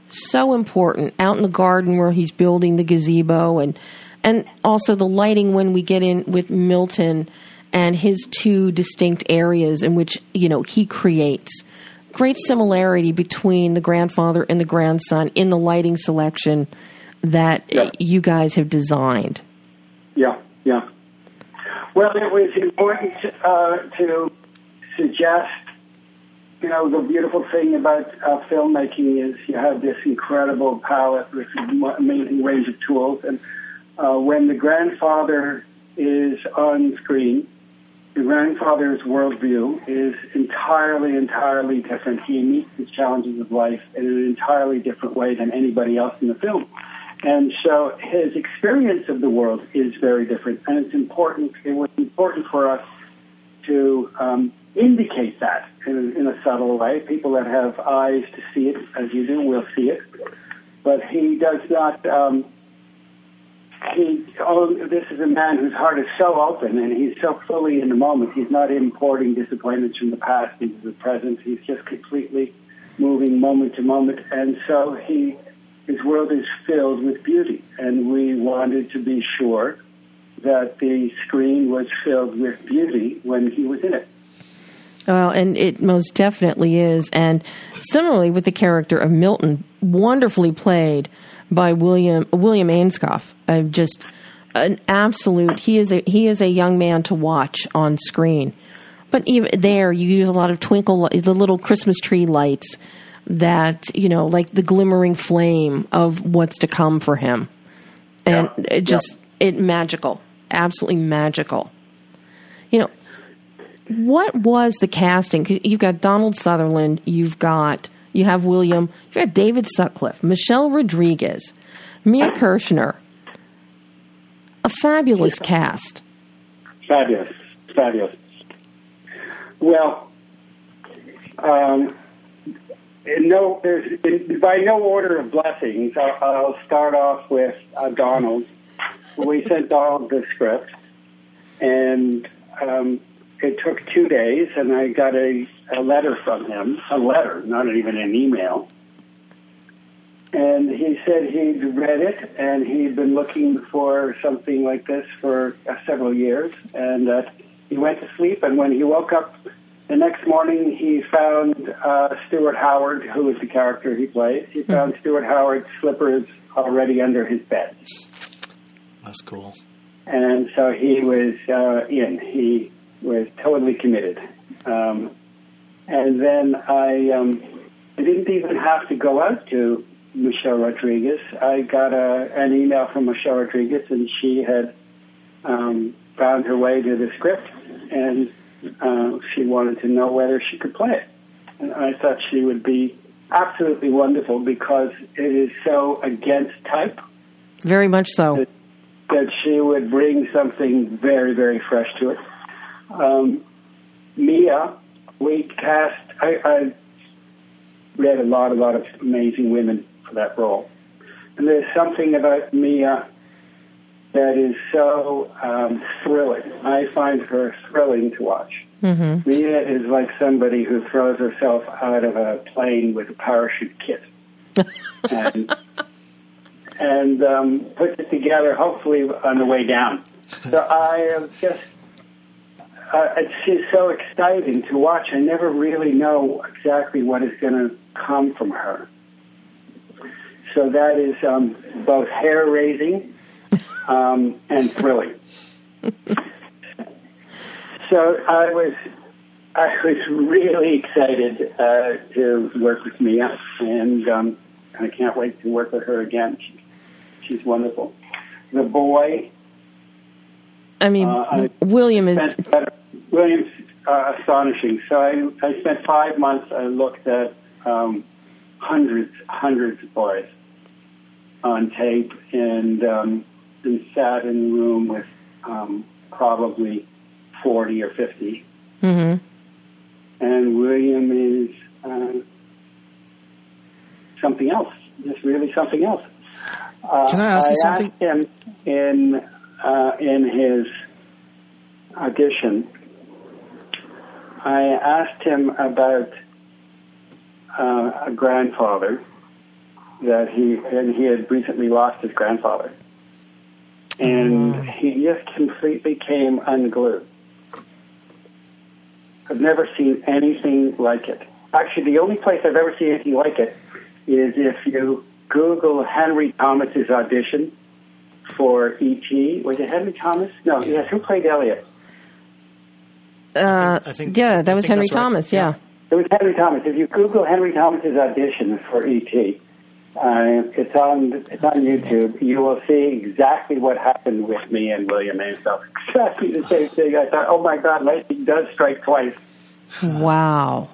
Speaker 1: so important. Out in the garden where he's building the gazebo, and and also the lighting when we get in with Milton and his two distinct areas in which you know he creates. Great similarity between the grandfather and the grandson in the lighting selection that
Speaker 12: Yeah.
Speaker 1: you guys have designed.
Speaker 12: Yeah, yeah. Well, it was important uh, to suggest, you know, the beautiful thing about uh, filmmaking is you have this incredible palette with amazing range of tools, and uh, when the grandfather is on screen, the grandfather's worldview is entirely, entirely different. He meets the challenges of life in an entirely different way than anybody else in the film. And so his experience of the world is very different. And it's important, it was important for us to um, indicate that in, in a subtle way. People that have eyes to see it, as you do, will see it. But he does not, um, he, oh, this is a man whose heart is so open and he's so fully in the moment. He's not importing disappointments from the past into the present. He's just completely moving moment to moment. And so he, his world is filled with beauty. And we wanted to be sure that the screen was filled with beauty when he was in it.
Speaker 1: Well, and it most definitely is. And similarly with the character of Milton, wonderfully played by William William Ainscough. Uh, just an absolute. He is a he is a young man to watch on screen. But even there, you use a lot of twinkle, the little Christmas tree lights that you know, like the glimmering flame of what's to come for him, and it just it magical, absolutely magical. You know, what was the casting? You've got Donald Sutherland. You've got you have William. You've got David Sutcliffe, Michelle Rodriguez, Mia Kirshner. A fabulous cast.
Speaker 12: Fabulous, fabulous. Well, um, in no, there's in, by no order of blessings. I'll, I'll start off with uh, Donald. We sent Donald the script, and um, it took two days, and I got a, a letter from him. A letter, not even an email. And he said he'd read it and he'd been looking for something like this for uh, several years. And uh, he went to sleep. And when he woke up the next morning, he found uh, Stuart Howard, who was the character he played. He found Stuart Howard's slippers already under his bed.
Speaker 2: That's cool.
Speaker 12: And so he was uh, in. He was totally committed. Um, and then I, um, I didn't even have to go out to Michelle Rodriguez. I got a, an email from Michelle Rodriguez, and she had um, found her way to the script, and uh, she wanted to know whether she could play it. And I thought she would be absolutely wonderful because it is so against type
Speaker 1: Very much so.
Speaker 12: that she would bring something very, very fresh to it. Um, Mia, we cast. I, I read a lot, a lot of amazing women for that role, and there's something about Mia that is so um, thrilling. I find her thrilling to watch.
Speaker 1: Mm-hmm.
Speaker 12: Mia is like somebody who throws herself out of a plane with a parachute kit. and and um, puts it together, hopefully on the way down. So I am just, uh, it's just so exciting to watch. I never really know exactly what is going to come from her. So that is um, both hair raising um, and thrilling. so I was, I was really excited uh, to work with Mia, and um, I can't wait to work with her again. She's, she's wonderful. The boy,
Speaker 1: I mean,
Speaker 12: Uh, I-
Speaker 1: William is
Speaker 12: spent- William's uh, astonishing. So I, I spent five months. I looked at um, hundreds, hundreds of boys on tape, and um, and sat in the room with um, probably forty or fifty.
Speaker 1: hmm
Speaker 12: And William is uh, something else. Just really something else. Uh,
Speaker 2: Can I ask you something?
Speaker 12: asked him in uh, in his audition. I asked him about uh, a grandfather that he and he had recently lost his grandfather, and he just completely came unglued. I've never seen anything like it. Actually, the only place I've ever seen anything like it is if you Google Henry Thomas's audition for E.T. Was it Henry Thomas? No, yes. Who played Elliot?
Speaker 1: Uh, yeah, that was Henry Thomas. Yeah.
Speaker 12: It was Henry Thomas. If you Google Henry Thomas's audition for E.T., uh, it's on it's on YouTube. You will see exactly what happened with me and William Ainscough. Exactly the same thing. I thought, oh my God, lightning does strike twice.
Speaker 1: Wow.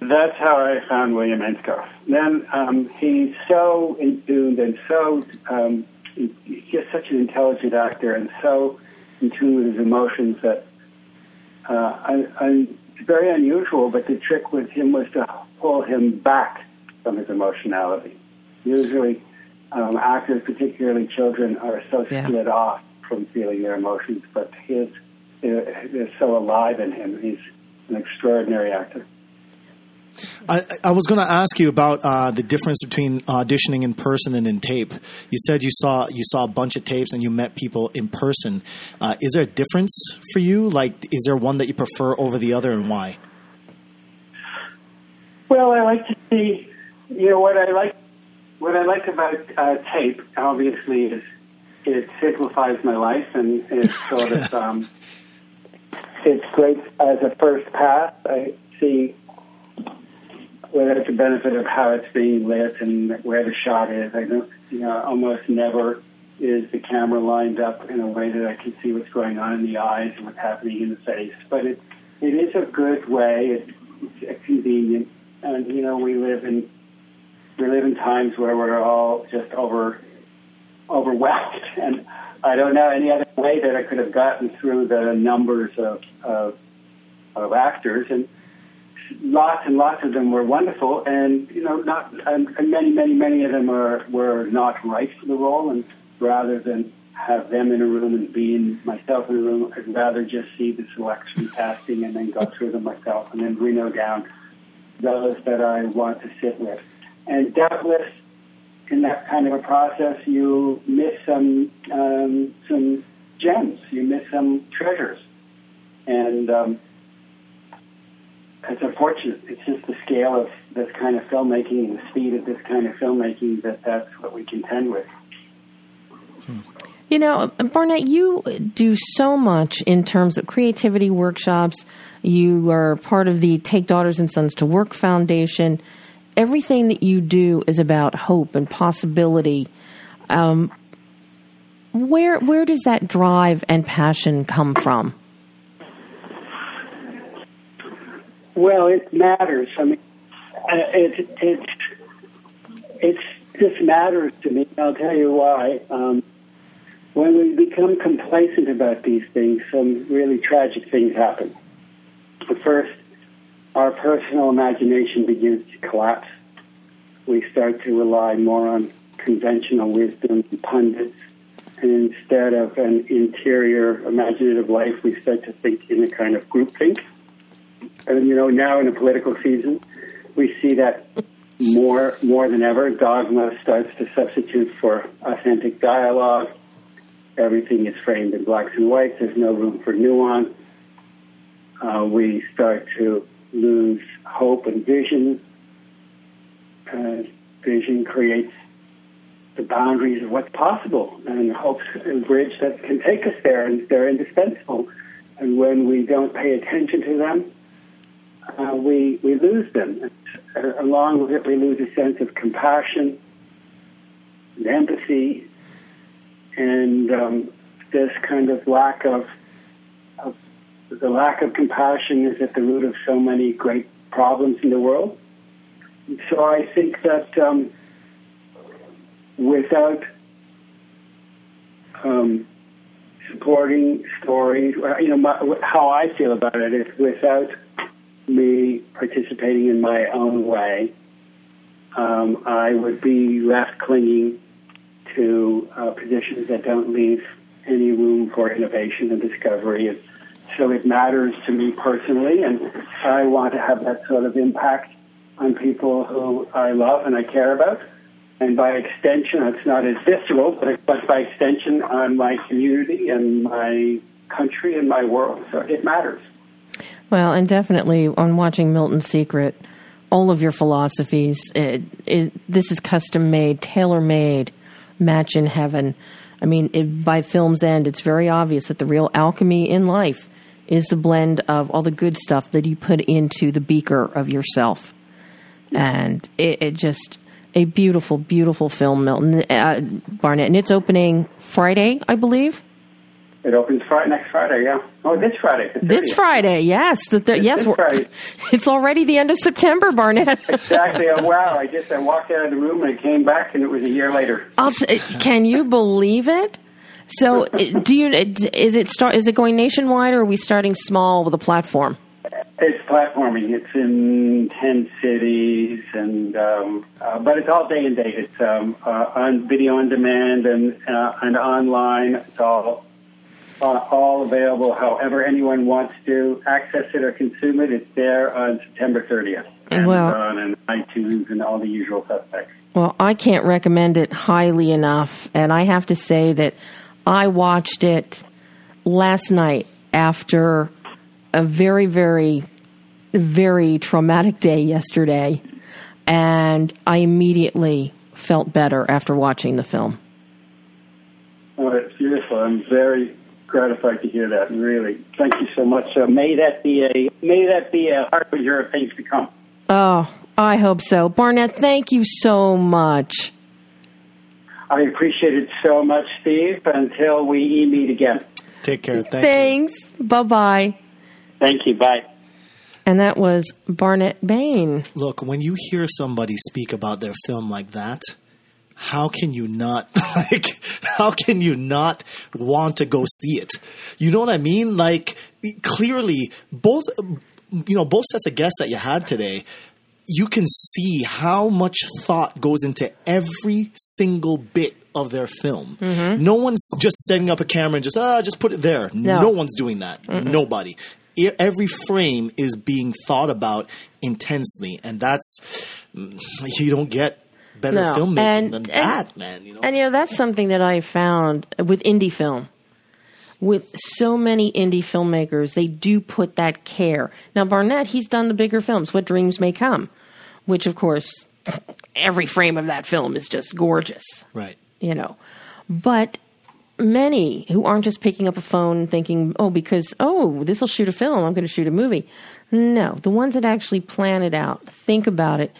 Speaker 12: That's how I found William Ainscough. Then um, he's so in tune and so um, he- he's just such an intelligent actor and so in tune with his emotions that uh, I, I, it's very unusual. But the trick with him was to pull him back from his emotionality. Usually, um, actors, particularly children, are so
Speaker 1: Yeah.
Speaker 12: split off from feeling their emotions. But his they're so alive in him. He's an extraordinary actor.
Speaker 2: I, I was going to ask you about uh, the difference between auditioning in person and in tape. You said you saw you saw a bunch of tapes and you met people in person. Uh, is there a difference for you? Like, is there one that you prefer over the other, and why?
Speaker 12: Well, I like to see, you know, what I like, what I like about uh, tape, obviously, is it simplifies my life and it's sort of, um, it's great as a first pass. I see whether it's a benefit of how it's being lit and where the shot is. I don't, you know, almost never is the camera lined up in a way that I can see what's going on in the eyes and what's happening in the face. But it, it is a good way. It's, it's convenient, and you know, we live in we live in times where we're all just over overwhelmed, and I don't know any other way that I could have gotten through the numbers of of, of actors and lots and lots of them were wonderful, and you know, not and, and many, many, many of them are were not right for the role. And rather than have them in a room and be in myself in a room, I'd rather just see the selection casting and then go through them myself and then winnow down those that I want to sit with. And doubtless, in that kind of a process, you miss some um, some gems, you miss some treasures, and. Um, it's unfortunate. It's just the scale of this kind of filmmaking and the speed of this kind of filmmaking that that's what we contend with.
Speaker 1: You know, Barnett, you do so much in terms of creativity workshops. You are part of the Take Daughters and Sons to Work Foundation. Everything that you do is about hope and possibility. Um, where where does that drive and passion come from?
Speaker 12: Well, it matters. I mean, uh, it it it just matters to me. I'll tell you why. Um, when we become complacent about these things, some really tragic things happen. First, our personal imagination begins to collapse. We start to rely more on conventional wisdom and pundits. And instead of an interior imaginative life, we start to think in a kind of groupthink. And you know, now in a political season, we see that more more than ever. Dogma starts to substitute for authentic dialogue. Everything is framed in blacks and whites. There's no room for nuance. Uh, we start to lose hope and vision. Uh, vision creates the boundaries of what's possible, and hope's a bridge that can take us there, and they're indispensable. And when we don't pay attention to them, uh, we we lose them. Uh, along with it, we lose a sense of compassion, and empathy, and um, this kind of lack of, of the lack of compassion is at the root of so many great problems in the world. And so I think that um, without um, supporting stories, you know, my, how I feel about it is without me participating in my own way, um, I would be left clinging to uh, positions that don't leave any room for innovation and discovery. And so it matters to me personally, and I want to have that sort of impact on people who I love and I care about. And by extension, it's not as visceral, but, but by extension on my community and my country and my world. So it matters.
Speaker 1: Well, and definitely on watching Milton's Secret, all of your philosophies, it, it, this is custom made, tailor made, match in heaven. I mean, it, by film's end, it's very obvious that the real alchemy in life is the blend of all the good stuff that you put into the beaker of yourself. And it, it just, a beautiful, beautiful film, Milton uh, Barnett. And it's opening Friday, I believe.
Speaker 12: It opens Friday, next Friday, yeah. Oh, this Friday.
Speaker 1: This Friday, yes. The th- yes,
Speaker 12: Friday.
Speaker 1: it's already the end of September, Barnett.
Speaker 12: Exactly. Oh, wow. I just I walked out of the room and I came back and it was a year later.
Speaker 1: I'll can you believe it? So, uh, do you? Is it start? Is it going nationwide, or are we starting small with a platform?
Speaker 12: It's platforming. It's in ten cities, and um, uh, but it's all day and date. It's um, uh, on video on demand and uh, and online. It's all uh, all available. However, anyone wants to access it or consume it, it's there on September 30th.
Speaker 1: Well-
Speaker 12: Amazon and iTunes and all the usual suspects.
Speaker 1: Well, I can't recommend it highly enough, and I have to say that I watched it last night after a very, very, very traumatic day yesterday, and I immediately felt better after watching the film.
Speaker 12: Oh, it's beautiful. I'm very gratified to hear that. Really, thank you so much. So may that be a may that be a harbinger of things to come.
Speaker 1: Oh, I hope so. Barnett, thank you so much.
Speaker 12: I appreciate it so much, Steve. Until we meet again.
Speaker 2: Take care. Thank
Speaker 1: Thanks. Bye bye.
Speaker 12: Thank you. Bye.
Speaker 1: And that was Barnett Bain.
Speaker 2: Look, when you hear somebody speak about their film like that, how can you not like how can you not want to go see it? You know what I mean? Like clearly both you know, both sets of guests that you had today, you can see how much thought goes into every single bit of their film. No one's just setting up a camera and just ah, just put it there.
Speaker 1: No.
Speaker 2: No, one's doing that. Nobody. E- Every frame is being thought about intensely, and that's you don't get better
Speaker 1: No.
Speaker 2: filmmaking
Speaker 1: And-
Speaker 2: than
Speaker 1: and-
Speaker 2: that, man. You know,
Speaker 1: And you know, that's something that I found with indie film. With so many indie filmmakers, they do put that care. Now, Barnett, he's done the bigger films, What Dreams May Come, which, of course, every frame of that film is just gorgeous,
Speaker 2: right?
Speaker 1: you know. But many who aren't just picking up a phone thinking, oh, because, oh, this will shoot a film, I'm going to shoot a movie. No, the ones that actually plan it out, think about it,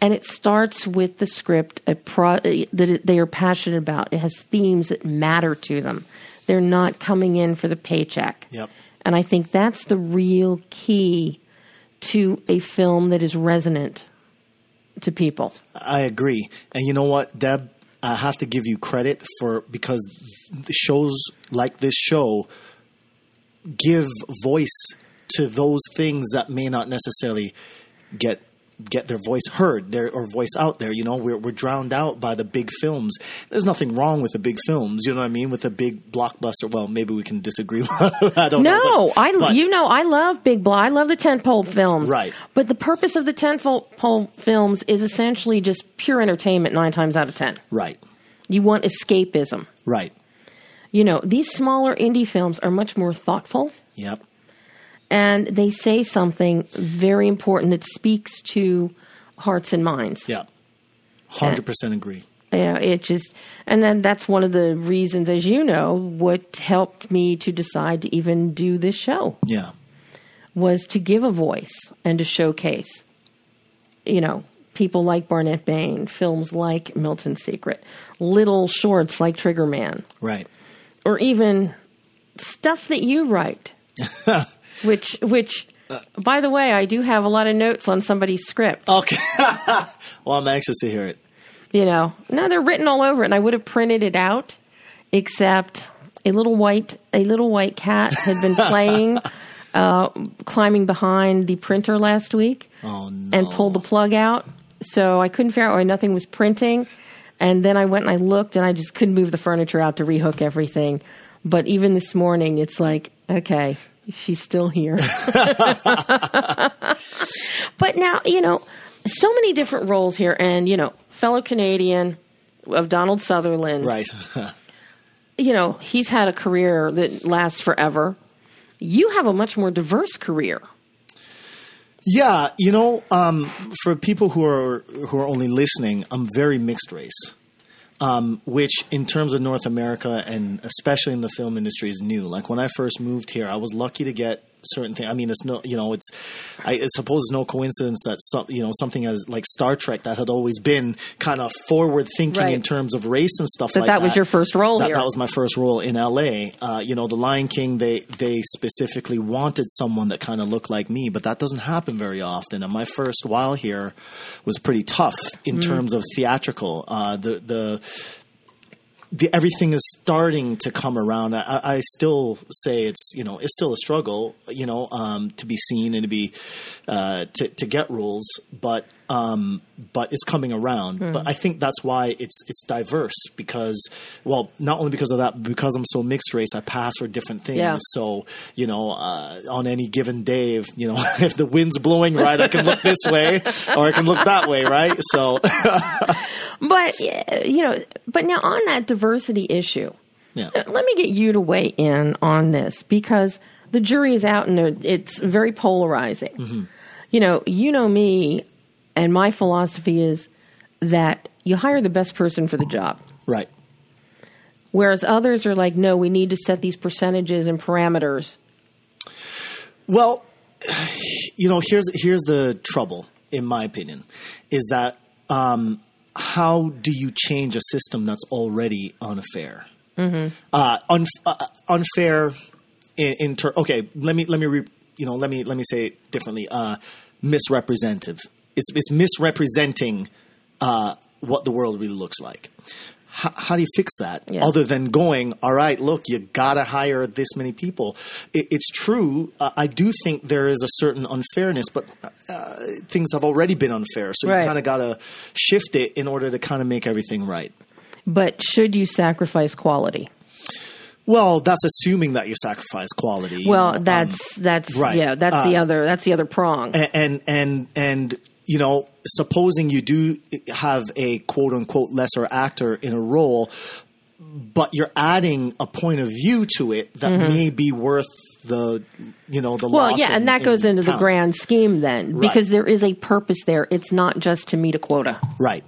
Speaker 1: and it starts with the script a pro- uh, that they are passionate about. It has themes that matter to them. They're not coming in for the paycheck.
Speaker 2: Yep.
Speaker 1: And I think that's the real key to a film that is resonant to people.
Speaker 2: I agree. And you know what, Deb? I have to give you credit for because shows like this show give voice to those things that may not necessarily get get their voice heard their, or voice out there. You know, we're, we're drowned out by the big films. There's nothing wrong with the big films. You know what I mean? With the big blockbuster. Well, maybe we can disagree. I don't know.
Speaker 1: No, I
Speaker 2: but-
Speaker 1: you know I love Big Blah. I love the tentpole films.
Speaker 2: Right.
Speaker 1: But the purpose of the tentpole films is essentially just pure entertainment. Nine times out of ten,
Speaker 2: right,
Speaker 1: you want escapism.
Speaker 2: right.
Speaker 1: You know, these smaller indie films are much more thoughtful
Speaker 2: Yep.
Speaker 1: And they say something very important that speaks to hearts and minds.
Speaker 2: Yeah. Hundred percent agree.
Speaker 1: Yeah, it just, and then that's one of the reasons, as you know, what helped me to decide to even do this show
Speaker 2: Yeah.
Speaker 1: was to give a voice and to showcase, you know, people like Barnett Bain, films like Milton Secret, little shorts like Trigger Man,
Speaker 2: Right.
Speaker 1: or even stuff that you write, which, which, by the way, I do have a lot of notes on somebody's script.
Speaker 2: Okay. well, I'm anxious to hear it.
Speaker 1: You know, no, they're written all over it, and I would have printed it out, except a little white a little white cat had been playing, uh, climbing behind the printer last week,
Speaker 2: Oh no.
Speaker 1: and pulled the plug out. So I couldn't figure out why nothing was printing. And then I went and I looked, and I just couldn't move the furniture out to rehook everything. But even this morning, it's like, okay, she's still here. but now, you know, so many different roles here, and you know, fellow Canadian of Donald Sutherland,
Speaker 2: Right.
Speaker 1: you know, he's had a career that lasts forever. You have a much more diverse career.
Speaker 2: Yeah, you know, um, for people who are who are only listening, I'm very mixed race, um, which in terms of North America and especially in the film industry is new. Like when I first moved here, I was lucky to get certain thing. I mean, it's no, you know, it's I, I suppose it's no coincidence that some, you know something as like Star Trek that had always been kind of forward thinking
Speaker 1: Right.
Speaker 2: in terms of race and stuff
Speaker 1: That
Speaker 2: like
Speaker 1: that
Speaker 2: that.
Speaker 1: was your first role
Speaker 2: that. That was my first role in LA. Uh, you know, The Lion King. They they specifically wanted someone that kind of looked like me, but that doesn't happen very often. And my first while here was pretty tough in
Speaker 1: Mm.
Speaker 2: terms of theatrical. Uh, the the the, everything is starting to come around. I, I still say it's you know it's still a struggle, you know, um, to be seen and to be uh, to to get roles, but um, but it's coming around.
Speaker 13: Hmm.
Speaker 2: But I think that's why it's it's diverse because well, not only because of that, because I'm so mixed race, I pass for different things.
Speaker 1: Yeah.
Speaker 2: So you know, uh, on any given day, if you know if the wind's blowing right, I can look this way or I can look that way, right? So
Speaker 1: But you know, but now on that diversity issue,
Speaker 2: yeah.
Speaker 1: uh, let me get you to weigh in on this because the jury is out and it's very polarizing.
Speaker 2: Mm-hmm.
Speaker 1: You know, you know me, and my philosophy is that you hire the best person for the job.
Speaker 2: Right.
Speaker 1: Whereas others are like, no, we need to set these percentages and parameters.
Speaker 2: Well, you know, here's here's the trouble, in my opinion, is that um, how do you change a system that's already unfair?
Speaker 1: Mm-hmm.
Speaker 2: Uh, unf- uh, unfair in, in ter- okay. Let me let me re- you know let me let me say it differently. Uh, misrepresentative. It's it's misrepresenting uh, what the world really looks like. How, how do you fix that?
Speaker 1: Yes.
Speaker 2: Other than going, all right, look, you gotta hire this many people. It, it's true. Uh, I do think there is a certain unfairness, but uh, things have already been unfair, so
Speaker 1: Right.
Speaker 2: you kind of gotta shift it in order to kind of make everything right.
Speaker 1: But should you sacrifice quality?
Speaker 2: Well, that's assuming that you sacrifice quality. you
Speaker 1: Well,
Speaker 2: know, um,
Speaker 1: that's that's
Speaker 2: right.
Speaker 1: yeah, that's the
Speaker 2: Uh,
Speaker 1: other that's the other prong.
Speaker 2: and and, and you know, supposing you do have a quote unquote lesser actor in a role, but you're adding a point of view to it that
Speaker 1: Mhm.
Speaker 2: may be worth the you know the
Speaker 1: Well, yeah,
Speaker 2: in-
Speaker 1: and that
Speaker 2: in
Speaker 1: goes into the grand scheme then,
Speaker 2: Right.
Speaker 1: because there is a purpose there. It's not just to meet a quota.
Speaker 2: right.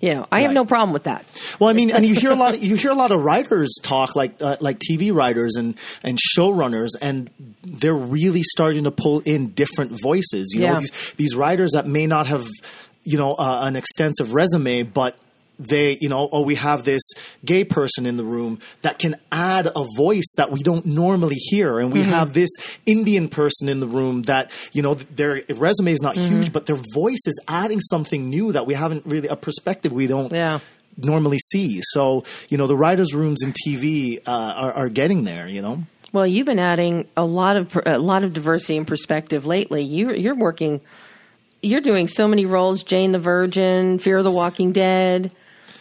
Speaker 1: You know, I have no problem with that.
Speaker 2: Well, I mean, and you hear a lot. Of, you hear a lot of writers talk, like uh, like TV writers and and showrunners, and they're really starting to pull in different voices. You
Speaker 1: Yeah.
Speaker 2: know, these these writers that may not have, you know, uh, an extensive resume, but they, you know, oh, we have this gay person in the room that can add a voice that we don't normally hear, and we
Speaker 1: Mhm.
Speaker 2: have this Indian person in the room that, you know, their resume is not
Speaker 1: Mhm.
Speaker 2: huge, but their voice is adding something new that we haven't really a perspective we don't
Speaker 1: Yeah.
Speaker 2: normally see. So, you know, the writers' rooms in TV uh, are, are getting there. You know,
Speaker 1: Well, you've been adding a lot of a lot of diversity and perspective lately. You you're working, you're doing so many roles: Jane the Virgin, Fear of the Walking Dead,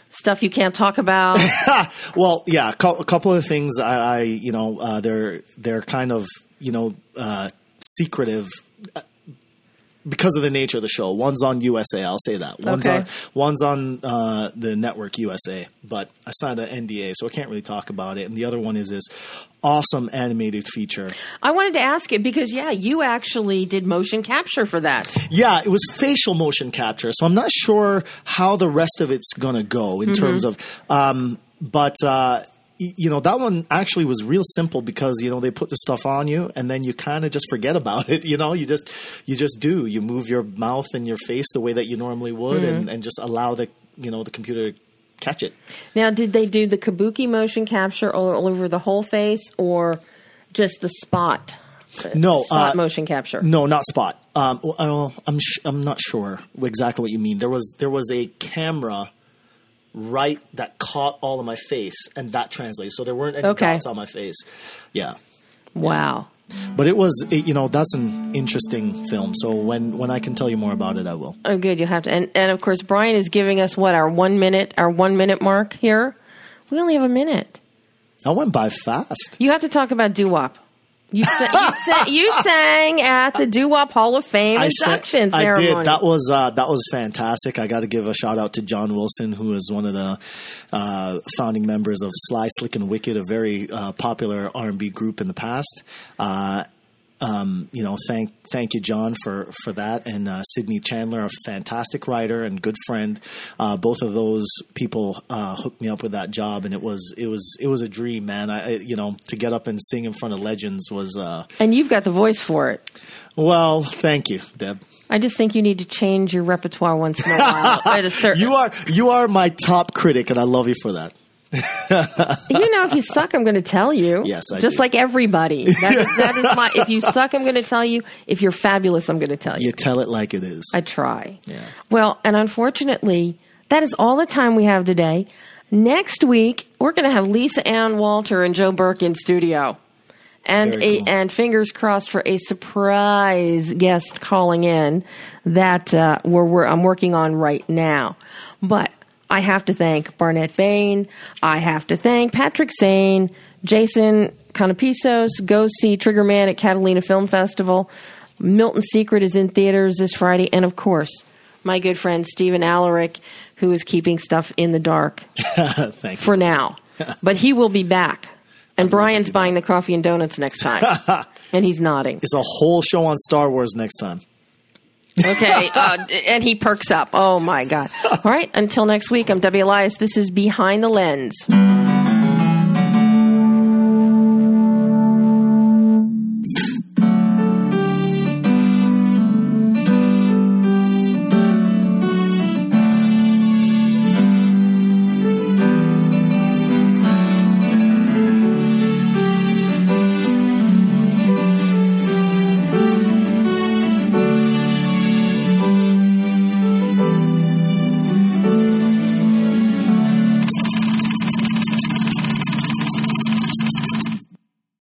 Speaker 1: stuff you can't talk about.
Speaker 2: well, yeah, a couple of things. I, I you know, uh, they're they're kind of you know uh, secretive. Because of the nature of the show, one's on USA. I'll say that one's
Speaker 1: Okay.
Speaker 2: on one's on uh, the network USA. But I signed an NDA, so I can't really talk about it. And the other one is this awesome animated feature
Speaker 1: I wanted to ask it because yeah, you actually did motion capture for that.
Speaker 2: Yeah, it was facial motion capture. So I'm not sure how the rest of it's going to go in
Speaker 1: Mhm.
Speaker 2: terms of, um, but, uh, you know, that one actually was real simple because, you know, they put the stuff on you and then you kind of just forget about it. You know, you just, you just do. You move your mouth and your face the way that you normally would
Speaker 1: Mhm.
Speaker 2: and, and just allow the, you know, the computer to catch it.
Speaker 1: Now, did they do the kabuki motion capture all, all over the whole face, or just the spot?
Speaker 2: No,
Speaker 1: spot
Speaker 2: uh,
Speaker 1: motion capture.
Speaker 2: No, not spot. Um, well, i'm sh- I'm not sure exactly what you mean. There was there was a camera right that caught all of my face, and that translates. So there weren't any
Speaker 1: Okay.
Speaker 2: dots on my face. Yeah.
Speaker 1: Wow.
Speaker 2: but it was, it, you know, that's an interesting film. So when when I can tell you more about it, I will.
Speaker 1: Oh, good. You'll have to. And, and of course, Brian is giving us what our one minute, our one minute mark here. We only have a minute.
Speaker 2: I went by fast.
Speaker 1: You have to talk about doo wop. You, sa- you, sa- you sang at the doo wop Hall of Fame
Speaker 2: I said-
Speaker 1: induction
Speaker 2: I did. That was uh, that was fantastic. I got to give a shout out to John Wilson, who is one of the uh, founding members of Sly, Slick, and Wicked, a very uh, popular R and B group in the past. Um, you know, thank thank you, John, for for that, and uh, Sydney Chandler, a fantastic writer and good friend. Uh, both of those people uh, hooked me up with that job, and it was it was it was a dream, man. I, I you know to get up and sing in front of legends was uh,
Speaker 1: and you've got the voice for it.
Speaker 2: well. Thank you, Deb.
Speaker 1: I just think you need to change your repertoire once in a while. at a certain,
Speaker 2: You are you are my top critic, and I love you for that.
Speaker 1: You know, if you suck, I'm going to tell you.
Speaker 2: Yes, I
Speaker 1: just
Speaker 2: do.
Speaker 1: like everybody. That is, that is my. If you suck, I'm going to tell you. If you're fabulous, I'm going to tell you.
Speaker 2: You tell it like it is.
Speaker 1: I try.
Speaker 2: Yeah.
Speaker 1: Well, and unfortunately, that is all the time we have today. Next week, we're going to have Lisa Ann Walter and Joe Burke in studio. And
Speaker 2: Very
Speaker 1: a,
Speaker 2: cool.
Speaker 1: and fingers crossed for a surprise guest calling in that uh, we're, we're I'm working on right now. But I have to thank Barnett Bain. I have to thank Patrick Sane, Jason Canapisos. Go see Trigger Man at Catalina Film Festival. Milton Secret is in theaters this Friday, and of course, my good friend Stephen Alaric, who is keeping stuff in the dark
Speaker 2: you.
Speaker 1: for now, but he will be back. And Brian's buying the coffee and donuts next time, and he's nodding.
Speaker 2: It's a whole show on Star Wars next time.
Speaker 1: Okay, uh, and he perks up. Oh my god! All right, until next week, I'm Debbie Elias. This is Behind the Lens.